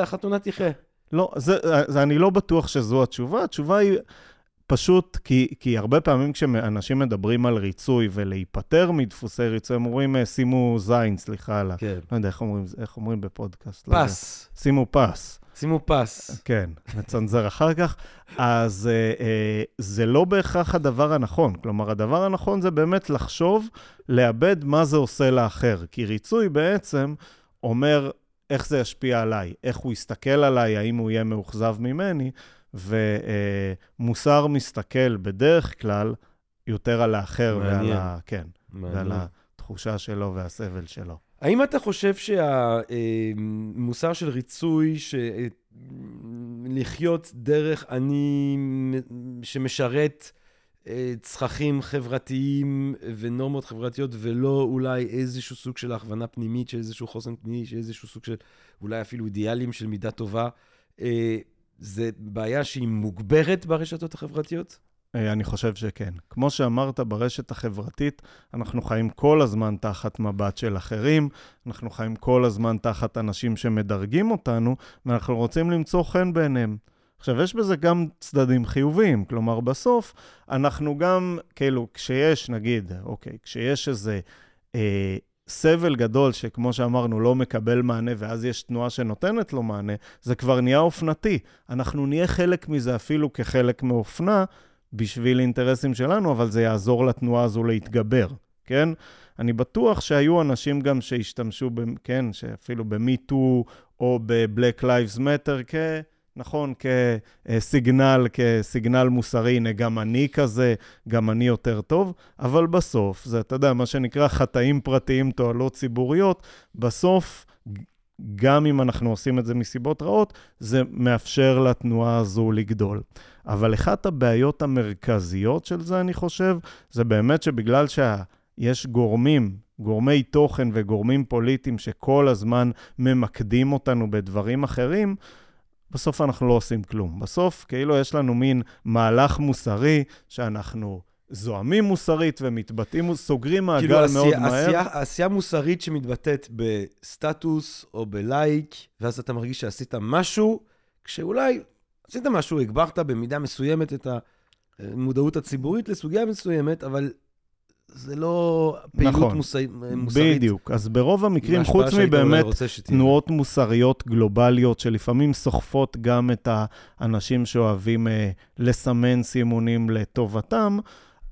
החתונה תחיה. לא, זה, זה, אני לא בטוח שזו התשובה. התשובה היא פשוט כי, כי הרבה פעמים כשאנשים מדברים על ריצוי ולהיפטר מדפוסי ריצוי, הם אומרים, אה, שימו זין, סליחה על ה... כן. לא יודע איך אומרים, איך אומרים בפודקאסט. פס. לא שימו פס. שימו פס. כן, נצנזר אחר כך. אז אה, אה, זה לא בהכרח הדבר הנכון. כלומר, הדבר הנכון זה באמת לחשוב, לאבד מה זה עושה לאחר. כי ריצוי בעצם אומר, איך זה ישפיע עליי, איך הוא יסתכל עליי, האם הוא יהיה מאוכזב ממני, ומוסר מסתכל בדרך כלל יותר על האחר ועל, ה... כן, ועל התחושה שלו והסבל שלו. האם אתה חושב שהמוסר של ריצוי, לחיות דרך אני שמשרת אה, צרכים חברתיים ונורמות חברתיות, ולא אולי איזשהו סוג של הכוונה פנימית, של איזשהו חוסן פנימי, של איזשהו סוג של אולי אפילו אידיאלים של מידה טובה. זה בעיה שהיא מוגברת ברשתות החברתיות? אה, אני חושב שכן. כמו שאמרת, ברשת החברתית, אנחנו חיים כל הזמן תחת מבט של אחרים, אנחנו חיים כל הזמן תחת אנשים שמדרגים אותנו, ואנחנו רוצים למצוא חן בעיניהם. עכשיו, יש בזה גם צדדים חיוביים, כלומר, בסוף אנחנו גם, כאילו, כשיש, נגיד, אוקיי, כשיש איזה אה, סבל גדול שכמו שאמרנו, לא מקבל מענה, ואז יש תנועה שנותנת לו מענה, זה כבר נהיה אופנתי. אנחנו נהיה חלק מזה אפילו כחלק מאופנה בשביל אינטרסים שלנו, אבל זה יעזור לתנועה הזו להתגבר, כן? אני בטוח שהיו אנשים גם שהשתמשו, ב, כן, שאפילו ב-MeToo או ב-Black Lives Matter כ... נכון, כסיגנל, כסיגנל מוסרי, הנה, גם אני כזה, גם אני יותר טוב, אבל בסוף, זה, אתה יודע, מה שנקרא חטאים פרטיים, תועלות ציבוריות, בסוף, גם אם אנחנו עושים את זה מסיבות רעות, זה מאפשר לתנועה הזו לגדול. אבל אחת הבעיות המרכזיות של זה, אני חושב, זה באמת שבגלל שיש גורמים, גורמי תוכן וגורמים פוליטיים שכל הזמן ממקדים אותנו בדברים אחרים, בסוף אנחנו לא עושים כלום. בסוף, כאילו יש לנו מין מהלך מוסרי שאנחנו זועמים מוסרית ומתבטאים, סוגרים מעגל כאילו מאוד עשייה, מהר. עשייה, עשייה מוסרית שמתבטאת בסטטוס או בלייק, ואז אתה מרגיש שעשית משהו, כשאולי עשית משהו, הגברת במידה מסוימת את המודעות הציבורית לסוגיה מסוימת, אבל זה לא פעילות נכון, מוסר... מוסרית. בדיוק. אז ברוב המקרים, חוץ מבאמת תנועות מוסריות גלובליות, שלפעמים סוחפות גם את האנשים שאוהבים אה, לסמן סימונים לטובתם,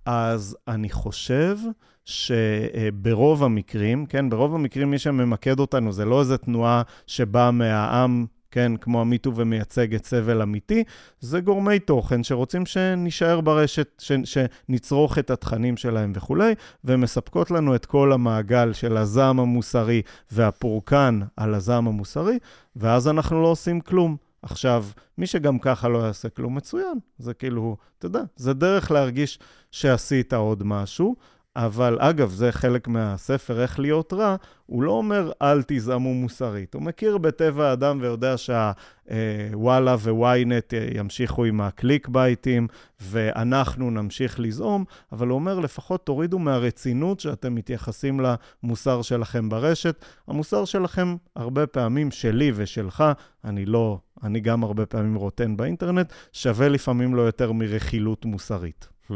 אז אני חושב שברוב המקרים, כן, ברוב המקרים מי שממקד אותנו זה לא איזה תנועה שבאה מהעם כן, כמו המיטו ומייצגת סבל אמיתי, זה גורמי תוכן שרוצים שנישאר ברשת, ש, שנצרוך את התכנים שלהם וכולי, ומספקות לנו את כל המעגל של הזעם המוסרי והפורקן על הזעם המוסרי, ואז אנחנו לא עושים כלום. עכשיו, מי שגם ככה לא יעשה כלום, מצוין. זה כאילו, אתה יודע, זה דרך להרגיש שעשית עוד משהו, אבל אגב, זה חלק מהספר, איך להיות רע, הוא לא אומר אל תזעמו מוסרית. הוא מכיר בטבע האדם ויודע שהוואלה וויינט ימשיכו עם הקליק בייטים, ואנחנו נמשיך לזעום, אבל הוא אומר, לפחות תורידו מהרצינות שאתם מתייחסים למוסר שלכם ברשת. המוסר שלכם, הרבה פעמים שלי ושלך, אני לא, אני גם הרבה פעמים רוטן באינטרנט, שווה לפעמים לא יותר מרכילות מוסרית. Hmm.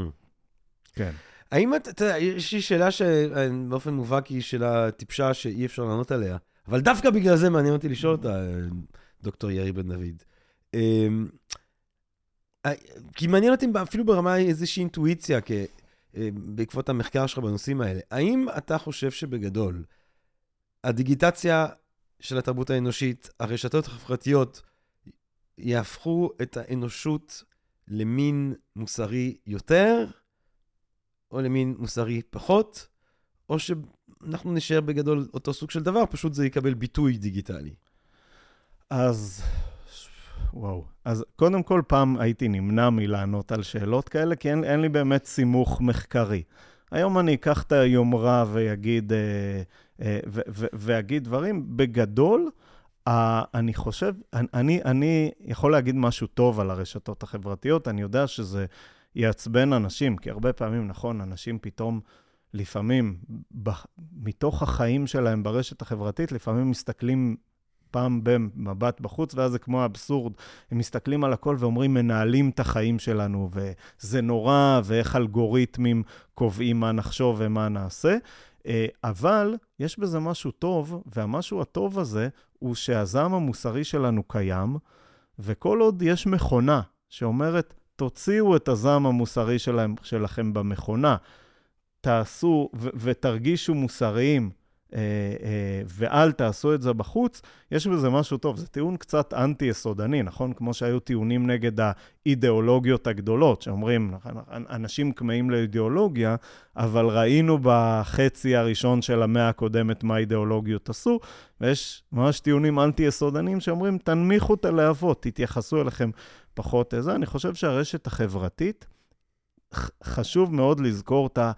כן. האם אתה, אתה יודע, יש לי שאלה שבאופן מובהק היא שאלה טיפשה שאי אפשר לענות עליה, אבל דווקא בגלל זה מעניין אותי לשאול אותה, דוקטור ירי בן דוד. אמ, אה, כי מעניין אותי אפילו ברמה איזושהי אינטואיציה. אה, בעקבות המחקר שלך בנושאים האלה. האם אתה חושב שבגדול, הדיגיטציה של התרבות האנושית, הרשתות החברתיות, יהפכו את האנושות למין מוסרי יותר, או למין מוסרי פחות, או שאנחנו נשאר בגדול אותו סוג של דבר, פשוט זה יקבל ביטוי דיגיטלי. אז, וואו. אז קודם כל, פעם הייתי נמנע מלענות על שאלות כאלה, כי אין, אין לי באמת סימוך מחקרי. היום אני אקח את היומרה ויגיד, אה, אה, ו, ו, ואגיד דברים. בגדול, אה, אני חושב, אני, אני יכול להגיד משהו טוב על הרשתות החברתיות. אני יודע שזה יעצבן אנשים, כי הרבה פעמים, נכון, אנשים פתאום... לפעמים, ב, מתוך החיים שלהם ברשת החברתית, לפעמים מסתכלים פעם במבט בחוץ, ואז זה כמו אבסורד. הם מסתכלים על הכל ואומרים, מנהלים את החיים שלנו, וזה נורא, ואיך אלגוריתמים קובעים מה נחשוב ומה נעשה. אה, אבל יש בזה משהו טוב, והמשהו הטוב הזה הוא שהזעם המוסרי שלנו קיים, וכל עוד יש מכונה שאומרת, תוציאו את הזעם המוסרי שלהם, שלכם במכונה, תעשו ו- ותרגישו מוסריים, ואל תעשו את זה בחוץ, יש בזה משהו טוב. זה טיעון קצת אנטי-יסודני, נכון? כמו שהיו טיעונים נגד האידיאולוגיות הגדולות, שאומרים, נכון, אנשים כמהים לאידיאולוגיה, אבל ראינו בחצי הראשון של המאה הקודמת מה אידיאולוגיות עשו, ויש ממש טיעונים אנטי-יסודניים שאומרים, תנמיכו את הלהבות, תתייחסו אליכם פחות לזה. אני חושב שהרשת החברתית, חשוב מאוד לזכור את ה...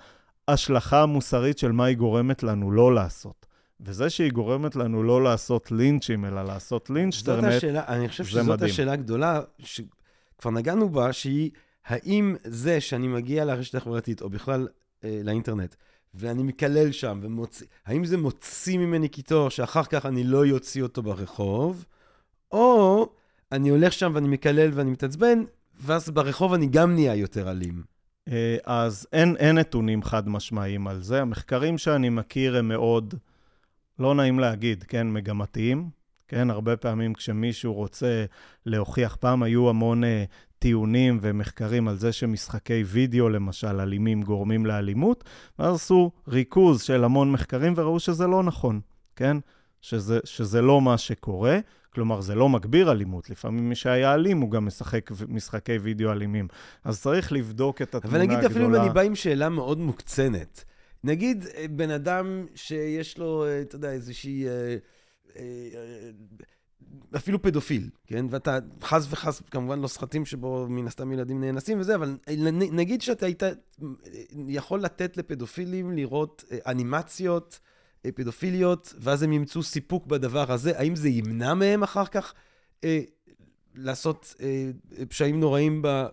ההשלכה המוסרית של מה היא גורמת לנו לא לעשות. וזה שהיא גורמת לנו לא לעשות לינצ'ים, אלא לעשות לינצ'טרנט, זה מדהים. אני חושב שזאת מדהים. השאלה הגדולה, שכבר נגענו בה, שהיא, האם זה שאני מגיע לרשת החברתית, או בכלל אה, לאינטרנט, ואני מקלל שם, ומוציא, האם זה מוציא ממני קיטור שאחר כך אני לא יוציא אותו ברחוב, או אני הולך שם ואני מקלל ואני מתעצבן, ואז ברחוב אני גם נהיה יותר אלים. אה, אז אין, אין נתונים חד משמעיים על זה. המחקרים שאני מכיר הם מאוד, לא נעים להגיד, כן, מגמתיים. כן, הרבה פעמים כשמישהו רוצה להוכיח, פעם היו המון uh, טיעונים ומחקרים על זה שמשחקי וידאו, למשל, אלימים גורמים לאלימות, ואז עשו ריכוז של המון מחקרים וראו שזה לא נכון, כן? שזה, שזה לא מה שקורה. כלומר, זה לא מגביר אלימות, לפעמים מי שהיה אלים הוא גם משחק משחקי וידאו אלימים. אז צריך לבדוק את התמונה הגדולה. אבל נגיד אפילו אם אני בא עם שאלה מאוד מוקצנת. נגיד אה, בן אדם שיש לו, אה, אתה יודע, איזושהי... אה, אפילו פדופיל, כן? ואתה חס וחס, כמובן לא סחטים שבו מן הסתם ילדים נאנסים וזה, אבל נגיד שאתה היית יכול לתת לפדופילים לראות אנימציות פדופיליות, ואז הם ימצאו סיפוק בדבר הזה, האם זה ימנע מהם אחר כך אה, לעשות אה, פשעים נוראים ב,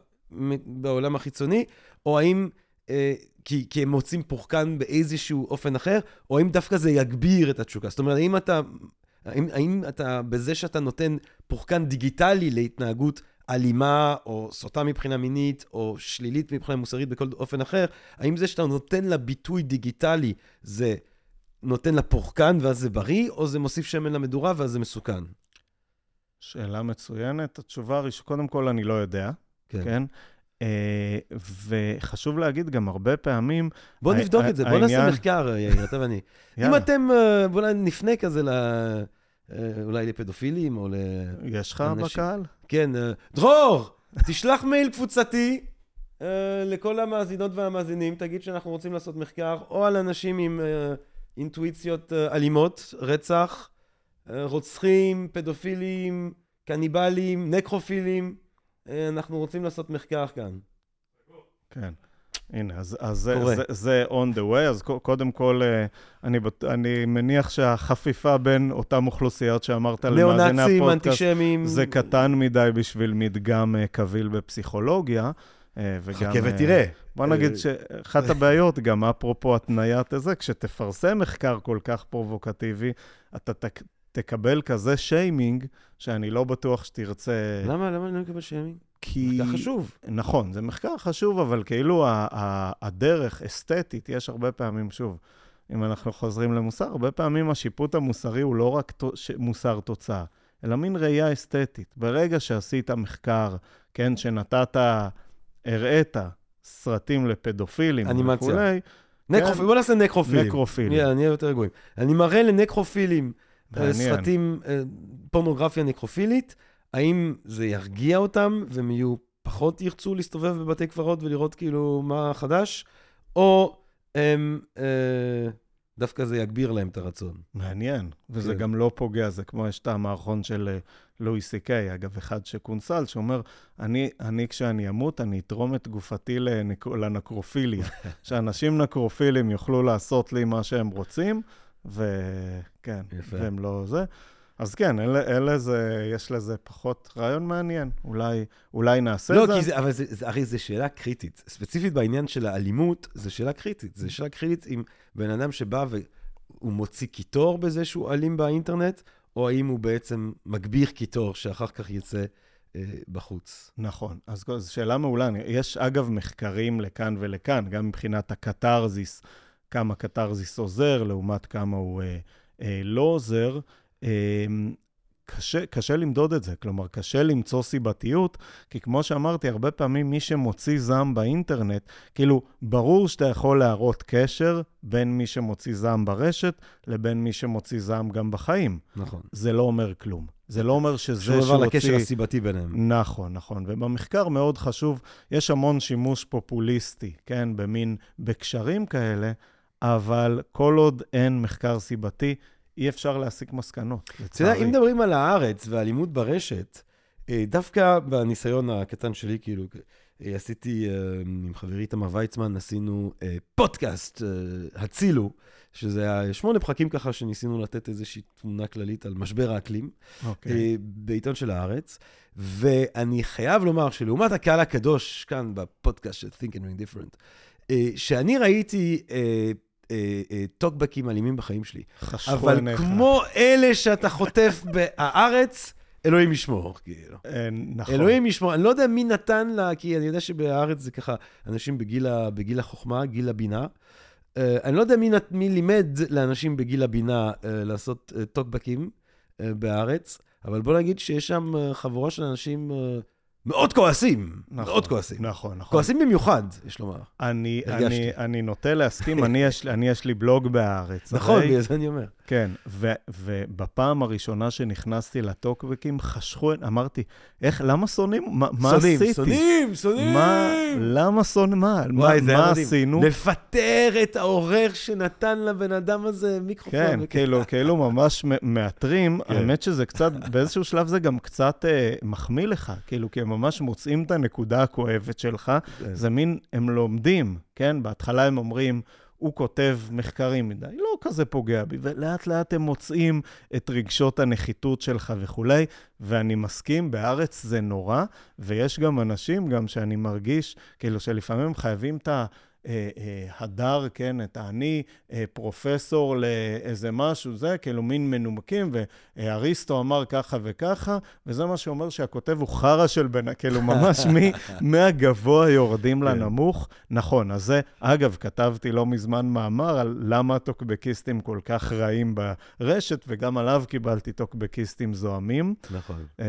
בעולם החיצוני, או האם, אה, כי, כי הם מוצאים פורקן באיזשהו אופן אחר, או האם דווקא זה יגביר את התשוקה? זאת אומרת, האם אתה, האם, האם אתה, בזה שאתה נותן פורקן דיגיטלי להתנהגות אלימה, או סוטה מבחינה מינית, או שלילית מבחינה מוסרית בכל אופן אחר, האם זה שאתה נותן לה ביטוי דיגיטלי, זה נותן לה פורקן ואז זה בריא, או זה מוסיף שמן למדורה ואז זה מסוכן? שאלה מצוינת. התשובה הראשונה, קודם כל, אני לא יודע, כן? כן? Uh, וחשוב להגיד גם הרבה פעמים... בוא נבדוק את זה, בוא נעשה מחקר, יאיר, אתה ואני. אם אתם, uh, בואו נפנה כזה ל... Uh, אולי לפדופילים או ל... יש לך בקהל? כן. Uh, דרור, תשלח מייל קבוצתי uh, לכל המאזינות והמאזינים, תגיד שאנחנו רוצים לעשות מחקר, או על אנשים עם... אינטואיציות אה, אלימות, רצח, אה, רוצחים, פדופילים, קניבלים, נקרופילים. אה, אנחנו רוצים לעשות מחקר כאן. כן. הנה, אז, אז זה, זה, זה on the way, אז קודם כל, אני, אני מניח שהחפיפה בין אותן אוכלוסיות שאמרת למאזיני הפודקאסט, אנטישמים. זה קטן מדי בשביל מדגם קביל בפסיכולוגיה. אה, וגם... חכה ותראה. אה, בוא נגיד שאחת הבעיות, גם אפרופו התניית הזה, כשתפרסם מחקר כל כך פרובוקטיבי, אתה ת, תקבל כזה שיימינג, שאני לא בטוח שתרצה... למה? למה אני לא מקבל שיימינג? כי... מחקר חשוב. נכון, זה מחקר חשוב, אבל כאילו הדרך, אסתטית, יש הרבה פעמים, שוב, אם אנחנו חוזרים למוסר, הרבה פעמים השיפוט המוסרי הוא לא רק מוסר תוצאה, אלא מין ראייה אסתטית. ברגע שעשית מחקר, כן, שנתת... הראית סרטים לפדופילים וכולי. נקרופ... כן. בוא נעשה נקרופילים. נקרופילים. יאללה, נהיה יותר רגועים. אני מראה לנקרופילים אה, סרטים, אה, פורנוגרפיה נקרופילית, האם זה ירגיע אותם והם יהיו פחות ירצו להסתובב בבתי קברות ולראות כאילו מה חדש, או הם, אה, דווקא זה יגביר להם את הרצון. מעניין, וזה כן. גם לא פוגע, זה כמו יש את המערכון של אה, לואי סי קיי, אגב, אחד שכונסל, שאומר, אני, אני כשאני אמות, אני אתרום את גופתי לנק... לנקרופיליה, שאנשים נקרופילים יוכלו לעשות לי מה שהם רוצים, וכן, יפה. והם לא זה. אז כן, אלה, אלה זה, יש לזה פחות רעיון מעניין. אולי, אולי נעשה לא, זה. זה, אבל זה, זה, הרי זו שאלה קריטית. ספציפית בעניין של האלימות, זו שאלה קריטית. זו שאלה קריטית אם בן אדם שבא והוא מוציא קיטור בזה שהוא אלים באינטרנט, או האם הוא בעצם מגביר קיטור שאחר כך יצא אה, בחוץ. נכון, אז זו שאלה מעולה. יש אגב מחקרים לכאן ולכאן, גם מבחינת הקתרזיס, כמה קתרזיס עוזר לעומת כמה הוא אה, אה, לא עוזר. אה, קשה, קשה למדוד את זה, כלומר, קשה למצוא סיבתיות, כי כמו שאמרתי, הרבה פעמים מי שמוציא זעם באינטרנט, כאילו, ברור שאתה יכול להראות קשר בין מי שמוציא זעם ברשת לבין מי שמוציא זעם גם בחיים. נכון. זה לא אומר כלום. זה לא אומר שזה שום דבר שהוציא... לקשר הסיבתי ביניהם. נכון, נכון. ובמחקר מאוד חשוב, יש המון שימוש פופוליסטי, כן, במין, בקשרים כאלה, אבל כל עוד אין מחקר סיבתי, אי אפשר להסיק מסקנות, אתה יודע, לצערי. אם מדברים על הארץ ואלימות ברשת, אה, דווקא בניסיון הקטן שלי, כאילו, אה, עשיתי אה, עם חברי תמר ויצמן, עשינו פודקאסט, הצילו, שזה היה שמונה פרקים ככה שניסינו לתת איזושהי תמונה כללית על משבר האקלים, אוקיי. אה, בעיתון של הארץ. ואני חייב לומר שלעומת הקהל הקדוש כאן בפודקאסט של Think and Ring Different, שאני ראיתי טוקבקים אלימים בחיים שלי. חשכו אבל עיניך. כמו אלה שאתה חוטף בהארץ, אלוהים ישמור, כאילו. אה, נכון. אלוהים ישמור. אני לא יודע מי נתן לה, כי אני יודע שבהארץ זה ככה, אנשים בגיל, ה, בגיל החוכמה, גיל הבינה. Uh, אני לא יודע מי, נת, מי לימד לאנשים בגיל הבינה uh, לעשות uh, טוקבקים uh, בארץ, אבל בוא נגיד שיש שם uh, חבורה של אנשים uh, מאוד כועסים. נכון, מאוד כועסים. נכון, נכון. כועסים במיוחד, יש לומר. אני. אני, אני נוטה להסכים, אני יש, אני יש לי בלוג בהארץ. נכון, הרי- בגלל זה אני אומר. כן, ו, ובפעם הראשונה שנכנסתי לטוקבקים, חשכו, אמרתי, איך, למה שונאים? מה, מה עשיתי? שונאים, שונאים. מה, למה שונאים? מה, מה, וואי, מה מדהים. עשינו? לפטר את העורך שנתן לבן אדם הזה מיקרופון. כן. כאילו, כאילו ממש מאתרים. כן. האמת שזה קצת, באיזשהו שלב זה גם קצת אה, מחמיא לך, כאילו, כי הם ממש מוצאים את הנקודה הכואבת שלך. כן. זה מין, הם לומדים, כן? בהתחלה הם אומרים, הוא כותב מחקרים מדי, לא כזה פוגע בי, ולאט לאט הם מוצאים את רגשות הנחיתות שלך וכולי, ואני מסכים, בארץ זה נורא, ויש גם אנשים, גם שאני מרגיש, כאילו שלפעמים חייבים את ה... אה, אה, הדר, כן, את האני, אה, פרופסור לאיזה משהו, זה, כאילו מין מנומקים, ואריסטו אמר ככה וככה, וזה מה שאומר שהכותב הוא חרא של בן, כאילו ממש מ, מהגבוה יורדים כן. לנמוך. נכון, אז זה, אגב, כתבתי לא מזמן מאמר על למה הטוקבקיסטים כל כך רעים ברשת, וגם עליו קיבלתי טוקבקיסטים זועמים. נכון. אה,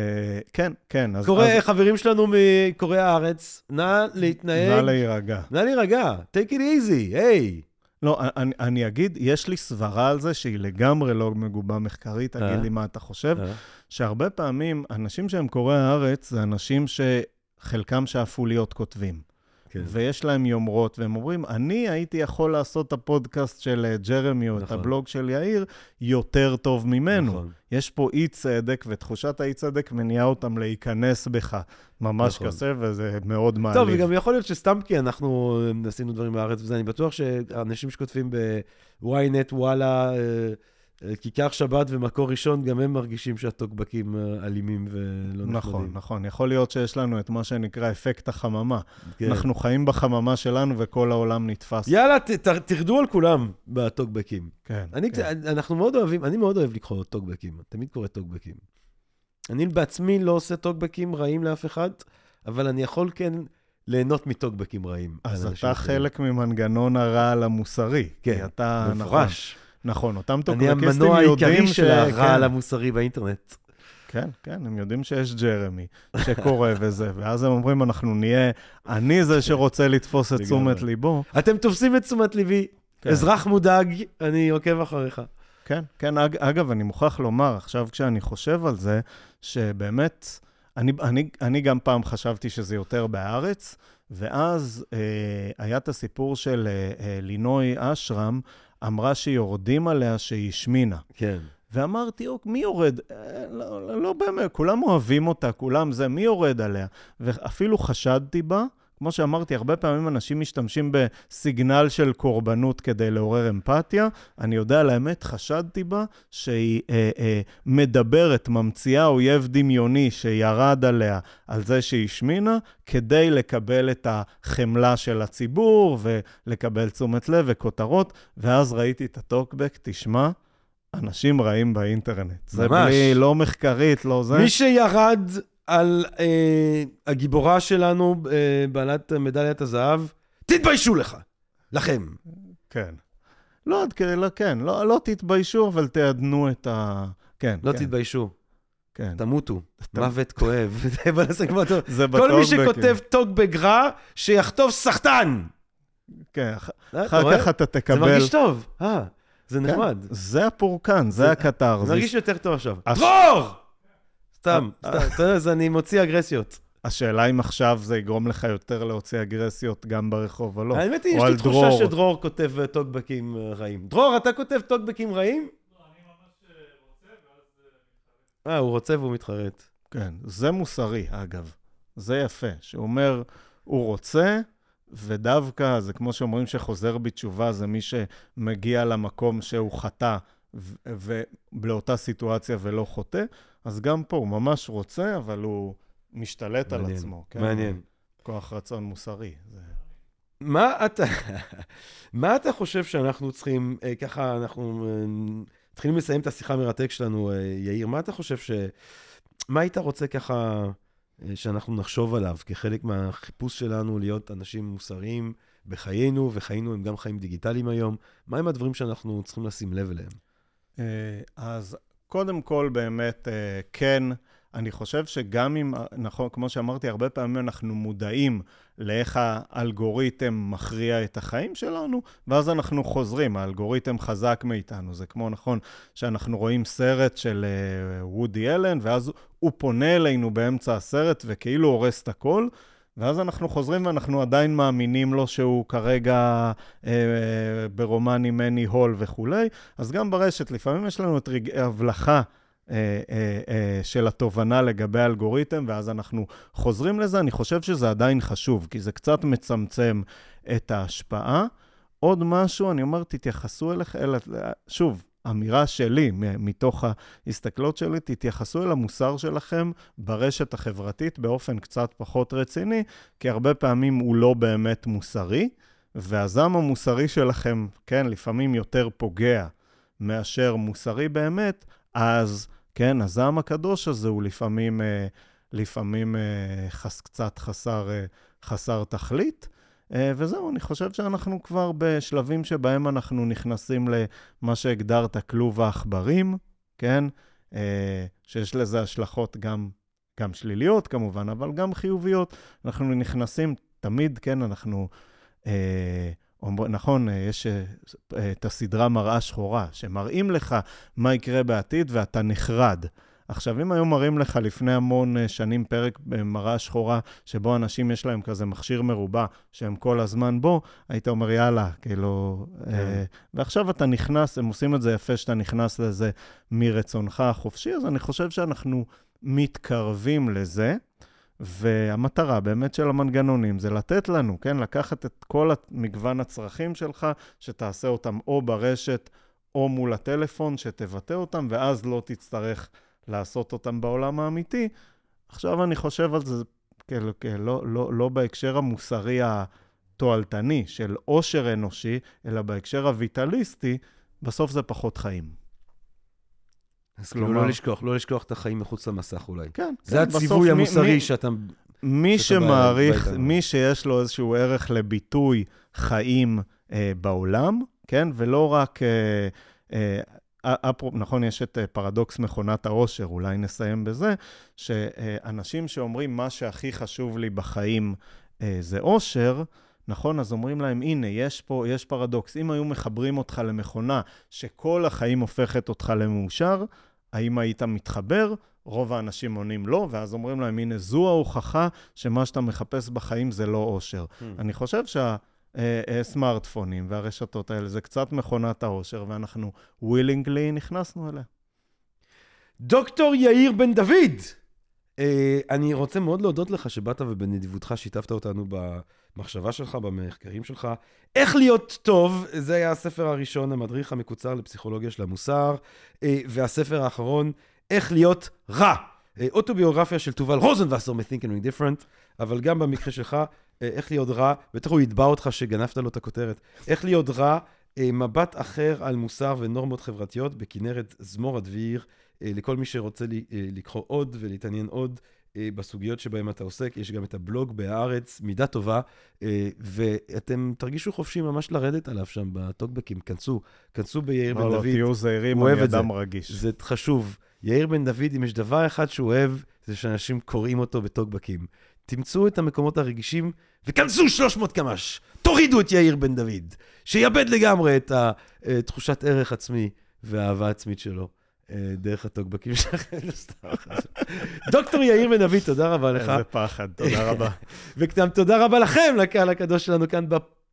כן, כן, אז... קורא, אז, חברים שלנו מקוראי הארץ, נא להתנהג. נא להירגע. נא להירגע. Take it easy, היי. לא, אני, אני אגיד, יש לי סברה על זה שהיא לגמרי לא מגובה מחקרית, תגיד אה. לי מה אתה חושב, אה, שהרבה פעמים אנשים שהם קוראי הארץ זה אנשים שחלקם שאפו להיות כותבים. כן. ויש להם יומרות, והם אומרים, אני הייתי יכול לעשות את הפודקאסט של אה, ג'רמי או את נכון. הבלוג של יאיר יותר טוב ממנו. נכון. יש פה אי-צדק, ותחושת האי-צדק מניעה אותם להיכנס בך ממש נכון. קשה, וזה מאוד מעליב. טוב, וגם יכול להיות שסתם כי אנחנו אה, עשינו דברים בארץ וזה, אני בטוח שאנשים שכותבים ב-ynet, וואלה, אה, כיכר שבת ומקור ראשון, גם הם מרגישים שהטוקבקים אה, אלימים ולא נחמדים. נכון, נכון. יכול להיות שיש לנו את מה שנקרא אפקט החממה. כן. אנחנו חיים בחממה שלנו וכל העולם נתפס. יאללה, ת, ת, תרדו על כולם בטוקבקים. כן, אני, כן. אנחנו מאוד אוהבים, אני מאוד אוהב לקרוא טוקבקים, תמיד קורא טוקבקים. אני בעצמי לא עושה טוקבקים רעים לאף אחד, אבל אני יכול כן ליהנות מטוקבקים רעים. אז אתה. חלק ממנגנון הרעל המוסרי. כן, אתה, נכון, מפורש. נכון, אותם אני טוקבקיסטים המנוע יודעים העיקרי ש... של הרעל כן, המוסרי באינטרנט. כן, כן, הם יודעים שיש ג'רמי שקורא וזה, ואז הם אומרים, אנחנו נהיה, אני זה שרוצה לתפוס את. תשומת ליבו. אתם תופסים את תשומת ליבי, כן. אזרח מודאג, אני עוקב אחריך. כן, כן, אג, אגב, אני מוכרח לומר, עכשיו כשאני חושב על זה, שבאמת, אני, אני, אני גם פעם חשבתי שזה יותר בהארץ, ואז אה, היה את הסיפור של אה, אה, לינוי אשרם, אמרה שיורדים עליה שהיא השמינה. כן. ואמרתי, מי יורד? אה, לא, לא, לא באמת, כולם אוהבים אותה, כולם זה, מי יורד עליה? ואפילו חשדתי בה, כמו שאמרתי, הרבה פעמים אנשים משתמשים בסיגנל של קורבנות כדי לעורר אמפתיה. אני יודע על האמת, חשדתי בה שהיא אה, אה, מדברת, ממציאה אויב דמיוני שירד עליה על זה שהיא השמינה, כדי לקבל את החמלה של הציבור ולקבל תשומת לב וכותרות. ואז ראיתי את הטוקבק, תשמע, אנשים רעים באינטרנט. ממש. זה בלי, לא מחקרית, לא זה. מי שירד על אה, הגיבורה שלנו, אה, בעלת מדליית הזהב, תתביישו לך, לכם. כן. לא, לא כן, לא, לא תתביישו, אבל תעדנו את ה... כן, לא כן. תתביישו. כן. תמותו, מוות כואב. זה בטוקבקים. כל מי שכותב טוקבק רע, שיכתוב סחטן. כן, אחר כך אתה תקבל... זה מרגיש טוב, אה, זה כן. נחמד. זה הפורקן, זה הקטר. זה מרגיש יותר טוב עכשיו. דרור! סתם, אתה יודע, אז אני מוציא אגרסיות. השאלה אם עכשיו זה יגרום לך יותר להוציא אגרסיות גם ברחוב או לא. האמת היא, יש לי תחושה שדרור כותב טוקבקים רעים. דרור, אתה כותב טוקבקים רעים? לא. אה, הוא רוצה והוא מתחרט. כן, זה מוסרי, אגב. זה יפה, שהוא אומר, הוא רוצה, ודווקא, זה כמו שאומרים שחוזר בתשובה, זה מי שמגיע למקום שהוא חטא, ולאותה סיטואציה ולא חוטא. אז גם פה הוא ממש רוצה, אבל הוא משתלט מעניין, על עצמו. כן? מעניין. כוח רצון מוסרי. זה... מה אתה, מה אתה חושב שאנחנו צריכים, אה, ככה אנחנו אה, מתחילים לסיים את השיחה המרתק שלנו, אה, יאיר, מה אתה חושב ש... מה היית רוצה ככה שאנחנו נחשוב עליו כחלק מהחיפוש שלנו להיות אנשים מוסריים בחיינו, וחיינו הם גם חיים דיגיטליים היום? מהם הדברים שאנחנו צריכים לשים לב אליהם? אז קודם כל, באמת, אה, כן, אני חושב שגם אם, נכון, כמו שאמרתי, הרבה פעמים אנחנו מודעים לאיך האלגוריתם מכריע את החיים שלנו, ואז אנחנו חוזרים, האלגוריתם חזק מאיתנו. זה כמו, נכון, שאנחנו רואים סרט של אה, וודי אלן, ואז הוא פונה אלינו באמצע הסרט וכאילו הורס את הכל. ואז אנחנו חוזרים ואנחנו עדיין מאמינים לו שהוא כרגע אה, ברומן עם מני הול וכולי. אז גם ברשת, לפעמים יש לנו את רגעי הבלחה. אה, אה, אה, של התובנה לגבי האלגוריתם, ואז אנחנו חוזרים לזה. אני חושב שזה עדיין חשוב, כי זה קצת מצמצם את ההשפעה. עוד משהו, אני אומר, תתייחסו אליך, אל... שוב, אמירה שלי, מתוך ההסתכלות שלי, תתייחסו אל המוסר שלכם ברשת החברתית באופן קצת פחות רציני, כי הרבה פעמים הוא לא באמת מוסרי, והזעם המוסרי שלכם, כן, לפעמים יותר פוגע מאשר מוסרי באמת, אז כן, הזעם הקדוש הזה הוא לפעמים, אה, לפעמים אה, חס, קצת חסר, אה, חסר תכלית. אה, וזהו, אני חושב שאנחנו כבר בשלבים שבהם אנחנו נכנסים למה שהגדרת כלוב העכברים, כן? אה, שיש לזה השלכות גם, גם שליליות כמובן, אבל גם חיוביות. אנחנו נכנסים, תמיד, כן, אנחנו... אה, נכון, יש את הסדרה מראה שחורה, שמראים לך מה יקרה בעתיד ואתה נחרד. עכשיו, אם היו מראים לך לפני המון אה, שנים פרק במראה שחורה, שבו אנשים יש להם כזה מכשיר מרובע, שהם כל הזמן בו, היית אומר, יאללה, כאילו... כן. אה, ועכשיו אתה נכנס, הם עושים את זה יפה, שאתה נכנס לזה מרצונך החופשי, אז אני חושב שאנחנו מתקרבים לזה. והמטרה באמת של המנגנונים זה לתת לנו, כן? לקחת את כל מגוון הצרכים שלך, שתעשה אותם או ברשת או מול הטלפון, שתבטא אותם, ואז לא תצטרך לעשות אותם בעולם האמיתי. עכשיו אני חושב על זה, כאילו, לא, לא, לא בהקשר המוסרי התועלתני של עושר אנושי, אלא בהקשר הויטליסטי, בסוף זה פחות חיים. אז כאילו לא לשכוח, לא לשכוח את החיים מחוץ למסך אולי. כן. זה כן, הציווי המוסרי מי, שאתה... מי שמעריך, מי שיש לו איזשהו ערך לביטוי חיים אה, בעולם, כן? ולא רק... אה, אה, נכון, יש את אה, פרדוקס מכונת העושר, אולי נסיים בזה, שאנשים שאומרים, מה שהכי חשוב לי בחיים אה, זה עושר, נכון? אז אומרים להם, הנה, יש פה, יש פרדוקס. אם היו מחברים אותך למכונה שכל החיים הופכת אותך למאושר, האם היית מתחבר? רוב האנשים עונים לא, ואז אומרים להם, הנה, זו ההוכחה שמה שאתה מחפש בחיים זה לא אושר. Hmm. אני חושב שהסמארטפונים והרשתות האלה זה קצת מכונת האושר, ואנחנו ווילינגלי נכנסנו אליה. דוקטור יאיר בן דוד, אה, אני רוצה מאוד להודות לך שבאת ובנדיבותך שיתפת אותנו במחשבה שלך, במחקרים שלך. איך להיות טוב, זה היה הספר הראשון, המדריך המקוצר לפסיכולוגיה של המוסר, אה, והספר האחרון, איך להיות רע. אה, אוטוביוגרפיה של תובל רוזנבסר מ-Think and Different, אבל גם במקרה שלך, אה, איך להיות רע, בטח הוא יתבע אותך שגנבת לו את הכותרת. איך להיות רע, אה, מבט אחר על מוסר ונורמות חברתיות בכנרת זמור הדביר. אה, לכל מי שרוצה אה, לקרוא עוד ולהתעניין עוד אה, בסוגיות שבהן אתה עוסק, יש גם את הבלוג בהארץ, מידה טובה, אה, ואתם תרגישו חופשי ממש לרדת עליו שם בטוקבקים. כנסו, כנסו ביאיר בן לא, לא, דוד. תהיו זהירים, הוא אוהב אני. אדם רגיש. זה חשוב. יאיר בן דוד, אם יש דבר אחד שהוא אוהב, זה שאנשים קוראים אותו בטוקבקים. תמצאו את המקומות הרגישים וכנסו 300 קמ"ש. תורידו את יאיר בן דוד, שיאבד לגמרי את התחושת ערך עצמי והאהבה עצמית שלו. אה, דרך הטוקבקים שלכם. סתם. דוקטור יאיר בן דוד, תודה רבה לך. איזה פחד, תודה רבה. וגם תודה רבה לכם, לקהל הקדוש שלנו כאן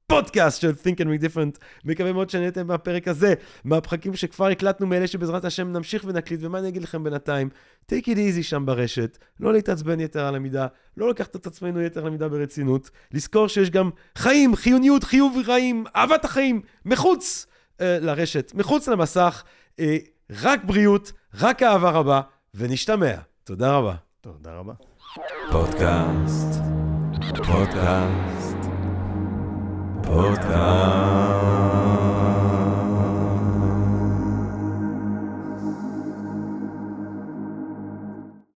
בפודקאסט של Think and Make Different. מקווה מאוד שנהנתם מהפרק הזה, מהפחקים שכבר הקלטנו מאלה שבעזרת השם נמשיך ונקליט, ומה אני אגיד לכם בינתיים? take it easy שם ברשת, לא להתעצבן יתר על המידה, לא לקחת את עצמנו יתר על המידה ברצינות, לזכור שיש גם חיים, חיוניות, חיוב וחיים, אהבת החיים, מחוץ אה, לרשת, מחוץ למסך, אה, רק בריאות, רק אהבה רבה, ונשתמע. תודה רבה. תודה רבה. פודקאסט, פודקאסט, פודקאסט.